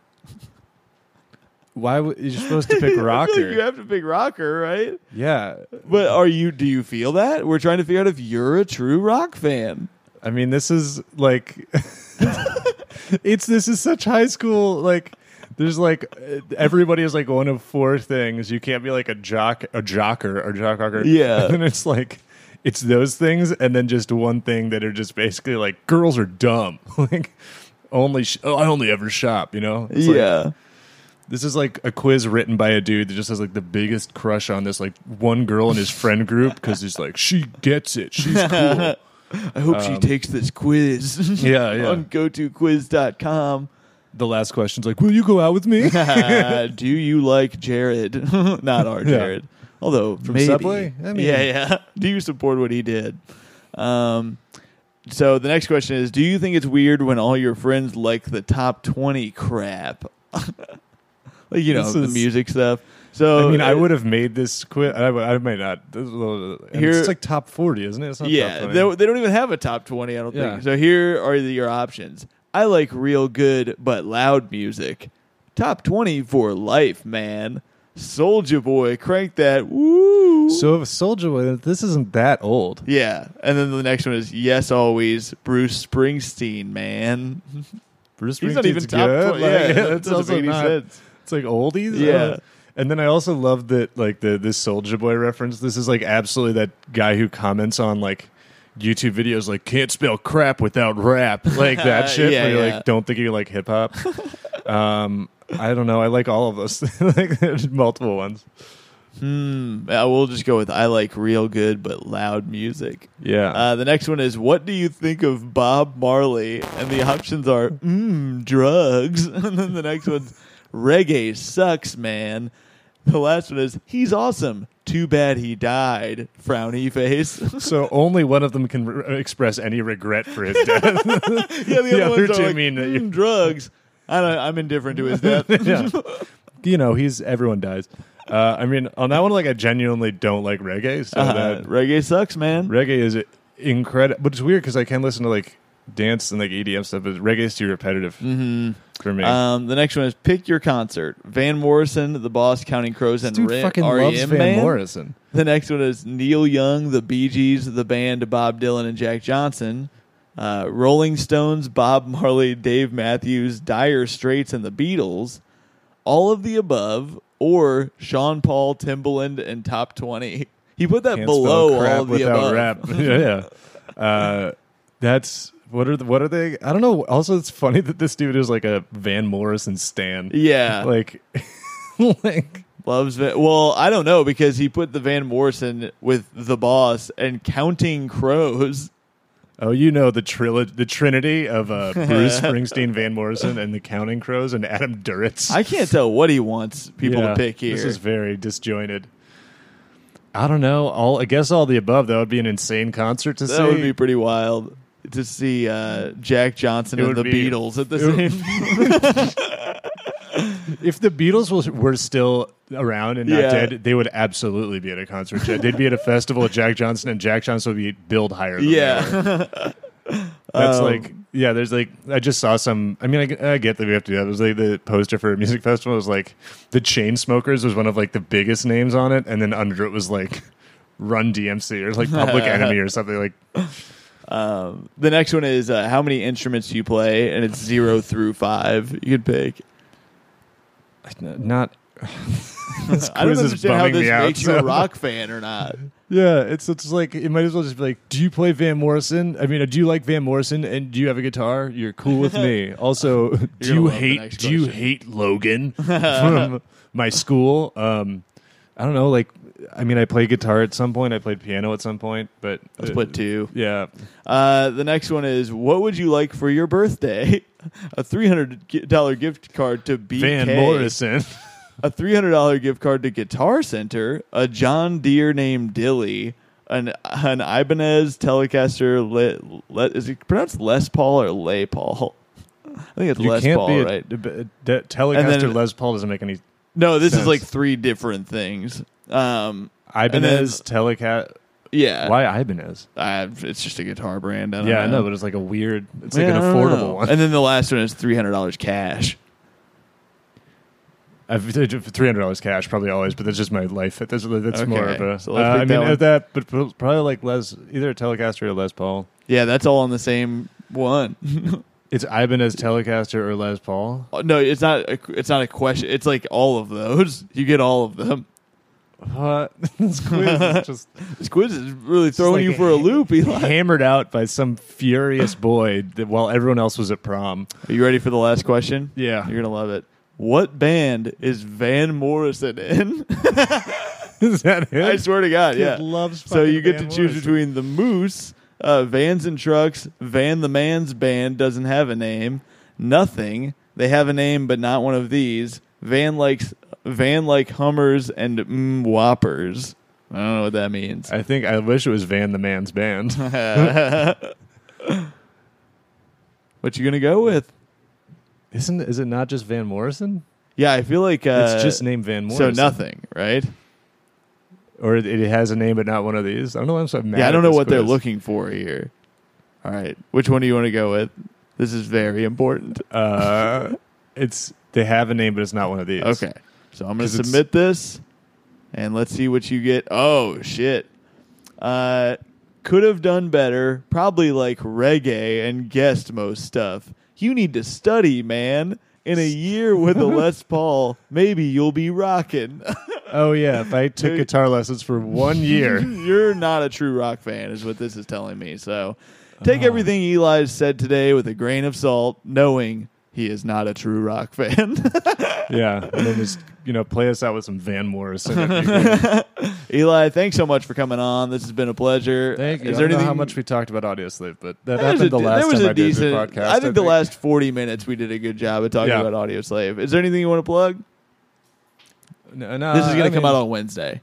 why would you're supposed to pick you rocker? You have to pick rocker, right? yeah, But are you? Do you feel that? We're trying to figure out if you're a true rock fan. I mean, this is like, it's this is such high school. Like, there's like everybody is like one of four things. You can't be like a jock, a jocker, or jock. Yeah. and it's like. It's those things, and then just one thing that are just basically like girls are dumb. like only, sh- oh, I only ever shop. You know? It's like- yeah. This is like a quiz written by a dude that just has like the biggest crush on this like one girl in his friend group because he's like she gets it, she's cool. I hope she takes this quiz. Um, Yeah, yeah. on gotoquiz.com. the last question's like, "Will you go out with me?" Do you like Jared? Not our. Jared. Although From maybe. Subway? I mean- yeah, yeah. Do you support what he did? Um, so the next question is: Do you think it's weird when all your friends like the top twenty crap? like you know This the is- music stuff. So I mean, I uh, would have made this quiz. I, would- I might not. This is a little- and Here- it's like top forty, isn't it? It's not top Yeah, 20. they, they don't even have a top 20, I don't Yeah. think. So here are the, your options. I like real good but loud music. Top 20 for life, man. Soulja Boy, crank that. Woo! So if Soulja Boy, this isn't that old. yeah. And then the next one is Yes Always, Bruce Springsteen, man. Bruce He's not even Springsteen's top good. 20. Like, yeah, that doesn't also make any not- sense. It's like oldies. Yeah. Uh, and then I also love that like the this Soulja Boy reference. This is like absolutely that guy who comments on like YouTube videos like can't spell crap without rap. Like that shit. Yeah, where you're yeah. like don't think you like hip hop. um I don't know. I like all of those. like there's multiple ones. Hmm. Uh, we'll just go with I like real good but loud music. Yeah. Uh, the next one is What do you think of Bob Marley? And the options are Mmm, drugs. And then the next one's Reggae sucks, man. The last one is He's awesome. Too bad he died. Frowny face. so only one of them can re- express any regret for his death. yeah, the, The other two like, mean that "Mm, you- drugs. I don't, I'm indifferent to his death. yeah. You know, he's everyone dies. Uh, I mean, on that one, like I genuinely don't like reggae. So Uh, that reggae sucks, man. reggae is incredible, but it's weird because I can listen to like dance and like EDM stuff, but reggae is too repetitive hmm for me. Um, the next one is Pick Your Concert. Van Morrison, The Boss, Counting Crows, this and dude Re- fucking REM loves Van Man. Morrison. The next one is Neil Young, the Bee Gees, the band Bob Dylan and Jack Johnson, uh, Rolling Stones, Bob Marley, Dave Matthews, Dire Straits, and the Beatles. All of the above, or Sean Paul, Timbaland, and Top Twenty. He put that Can't below all of the above. rap. yeah, yeah. Uh, that's what are the, what are they? I don't know. Also, it's funny that this dude is like a Van Morrison stan. Yeah, Like, like loves Van. Well, I don't know because he put the Van Morrison with the Boss and Counting Crows. Oh, you know the trilo- the trinity of uh, Bruce Springsteen, Van Morrison, and the Counting Crows, and Adam Duritz. I can't tell what he wants people Yeah, to pick here. This is very disjointed. I don't know. All I guess all the above. That would be an insane concert to that see. That would be pretty wild to see uh, Jack Johnson It and the be- Beatles at the it same. if the Beatles was, were still around and not Yeah. dead, they would absolutely be at a concert. They'd be at a festival with Jack Johnson, and Jack Johnson would be billed higher. Than yeah, That's Um, like yeah. There's like I just saw some. I mean, I, I get that we have to do that. It was like the poster for a music festival was like the Chainsmokers was one of like the biggest names on it, and then under it was like Run DMC or like Public Enemy or something like. Um, the next one is uh, how many instruments do you play, and it's zero through five. You could pick. Not. this I don't quiz is understand how bumming this me out, makes you a so- rock fan or not. Yeah, it's it's like it might as well just be like, do you play Van Morrison? I mean, uh, do you like Van Morrison and do you have a guitar? You're cool with me. Also, do gonna you love the hate next do you question. hate Logan from my school? Um, I don't know. Like, I mean, I played guitar at some point. I played piano at some point, but Let's uh, put two. Yeah, Uh, the next one is what would you like for your birthday? A three hundred dollar gift card to BK. Van Morrison. a three hundred dollar gift card to Guitar Center, a John Deere named Dilly, an an Ibanez Telecaster. Le, le, is it pronounced Les Paul or Les Paul? I think it's You Les can't Paul, be a, right? a, a- a Telecaster then- Les Paul doesn't make any. No, this is like three different things. Um, Ibanez Telecat. yeah, Why Ibanez? Uh, it's just a guitar brand. I don't Yeah, I know. know, but it's like a weird. It's like an affordable know. one. And then the last one is three hundred dollars cash. Three hundred dollars cash probably always, but that's just my life. That's that's Okay, more of a. so uh, I mean that uh, that, but probably like Les, either a Telecaster or Les Paul. Yeah, that's all on the same one. It's Ibanez Telecaster or Les Paul. no, it's not. A, it's not a question. It's like all of those. You get all of them. What? this quiz is just This quiz is really throwing like you for a loop, Eli. hammered out by some furious boy that, while everyone else was at prom. Are you ready for the last question? Yeah. You're gonna love it. What band is Van Morrison in? Is that it? I swear to God, Kid yeah. loves so fucking you get Van to choose Morrison. between the Moose, uh, Vans and Trucks, Van the Man's Band doesn't have a name, Nothing. They have a name, but not one of these. Van likes Van like Hummers and mm, Whoppers. I don't know what that means. I think I wish it was Van the Man's band. what you gonna go with? Isn't is it not just Van Morrison? Yeah, I feel like uh, it's just named Van Morrison. so nothing, right? or it, it has a name but not one of these. I don't know. I'm so mad. Yeah, I don't know what they're looking for here. All right, which one do you want to go with? This is very important. Uh, it's they have a name, but it's not one of these. Okay, so I'm going to submit this, and let's see what you get. Oh shit! Uh, could have done better. Probably like reggae and guessed most stuff. You need to study, man. In a year with a Les Paul, maybe you'll be rocking. Oh yeah, if I took guitar lessons for one year, You're not a true rock fan, is what this is telling me. So take Oh. everything Eli said today with a grain of salt, knowing he is not a true rock fan. yeah, and then just you know play us out with some Van Morrison. That'd be great. Eli, thanks so much for coming on. This has been a pleasure. Thank you. Is I there don't know anything how much we talked about Audioslave, but that That happened a- the last that was time a I did decent, the podcast. I think the last 40 minutes we did a good job of talking Yeah. about Audioslave. Is there anything you want to plug? No, no, this is going to come mean, out on Wednesday.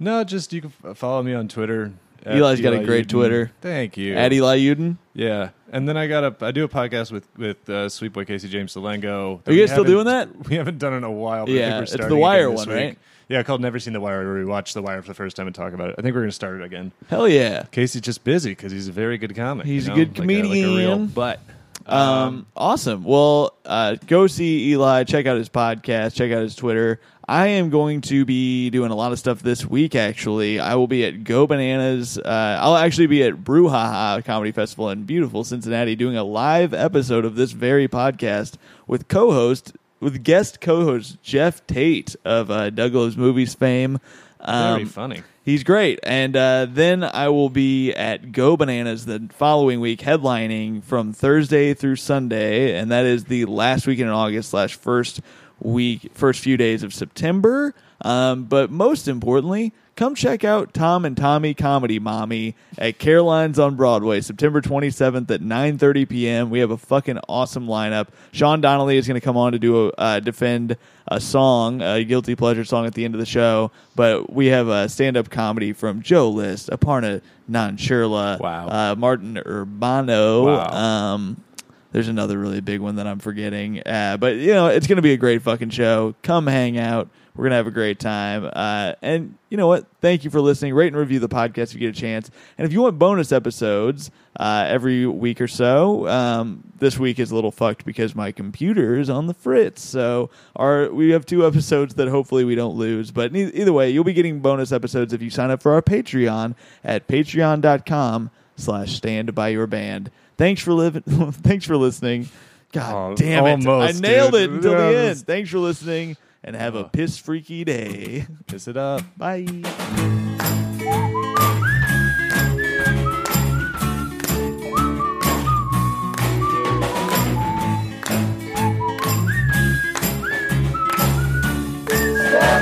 No, just you can follow me on Twitter. Eli's got a great Yudin. Twitter. Thank you. At Eli Yudin. Yeah, and then I got a I do a podcast with with uh, Sweet Boy Casey James Salengo. Are you guys still doing that? We haven't done it in a while. But Yeah, it's the Wire one, week. right? Yeah, called Never Seen the Wire. Where we watched the Wire for the first time and talk about it. I think we're going to start it again. Hell yeah. Casey's just busy because he's a very good comic. He's you a know? good Like like a real comedian. butt. Um, awesome. Well, uh, go see Eli. Check out his podcast. Check out his Twitter. I am going to be doing a lot of stuff this week. Actually, I will be at Go Bananas. Uh, I'll actually be at Brouhaha Comedy Festival in beautiful Cincinnati, doing a live episode of this very podcast with co-host, with guest co-host Jeff Tate of uh, Douglas Movies fame. Very Um, funny. He's great. And uh, then I will be at Go Bananas the following week, headlining from Thursday through Sunday. And that is the last weekend in August slash first week, first few days of September. Um, but most importantly, come check out Tom and Tommy Comedy Mommy at Caroline's on Broadway, September 27th at 9.30 p.m. We have a fucking awesome lineup. Sean Donnelly is going to come on to do a, uh, defend a song, a guilty pleasure song at the end of the show. But we have a stand-up comedy from Joe List, Aparna Nancherla, Wow. uh, Martin Urbano. Wow. Um, there's another really big one that I'm forgetting. Uh, but, you know, it's going to be a great fucking show. Come hang out. We're going to have a great time. Uh, and you know what? Thank you for listening. Rate and review the podcast if you get a chance. And if you want bonus episodes uh, every week or so, um, this week is a little fucked because my computer is on the fritz. So our we have two episodes that hopefully we don't lose. But ne- either way, you'll be getting bonus episodes if you sign up for our Patreon at patreon.com slash stand by your band. Thanks for living. thanks for listening. God oh, damn it! Almost, I nailed dude. it until yeah, the end. Was... Thanks for listening, and have a oh. piss freaky day. piss it up. Bye. Stand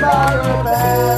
by your bed.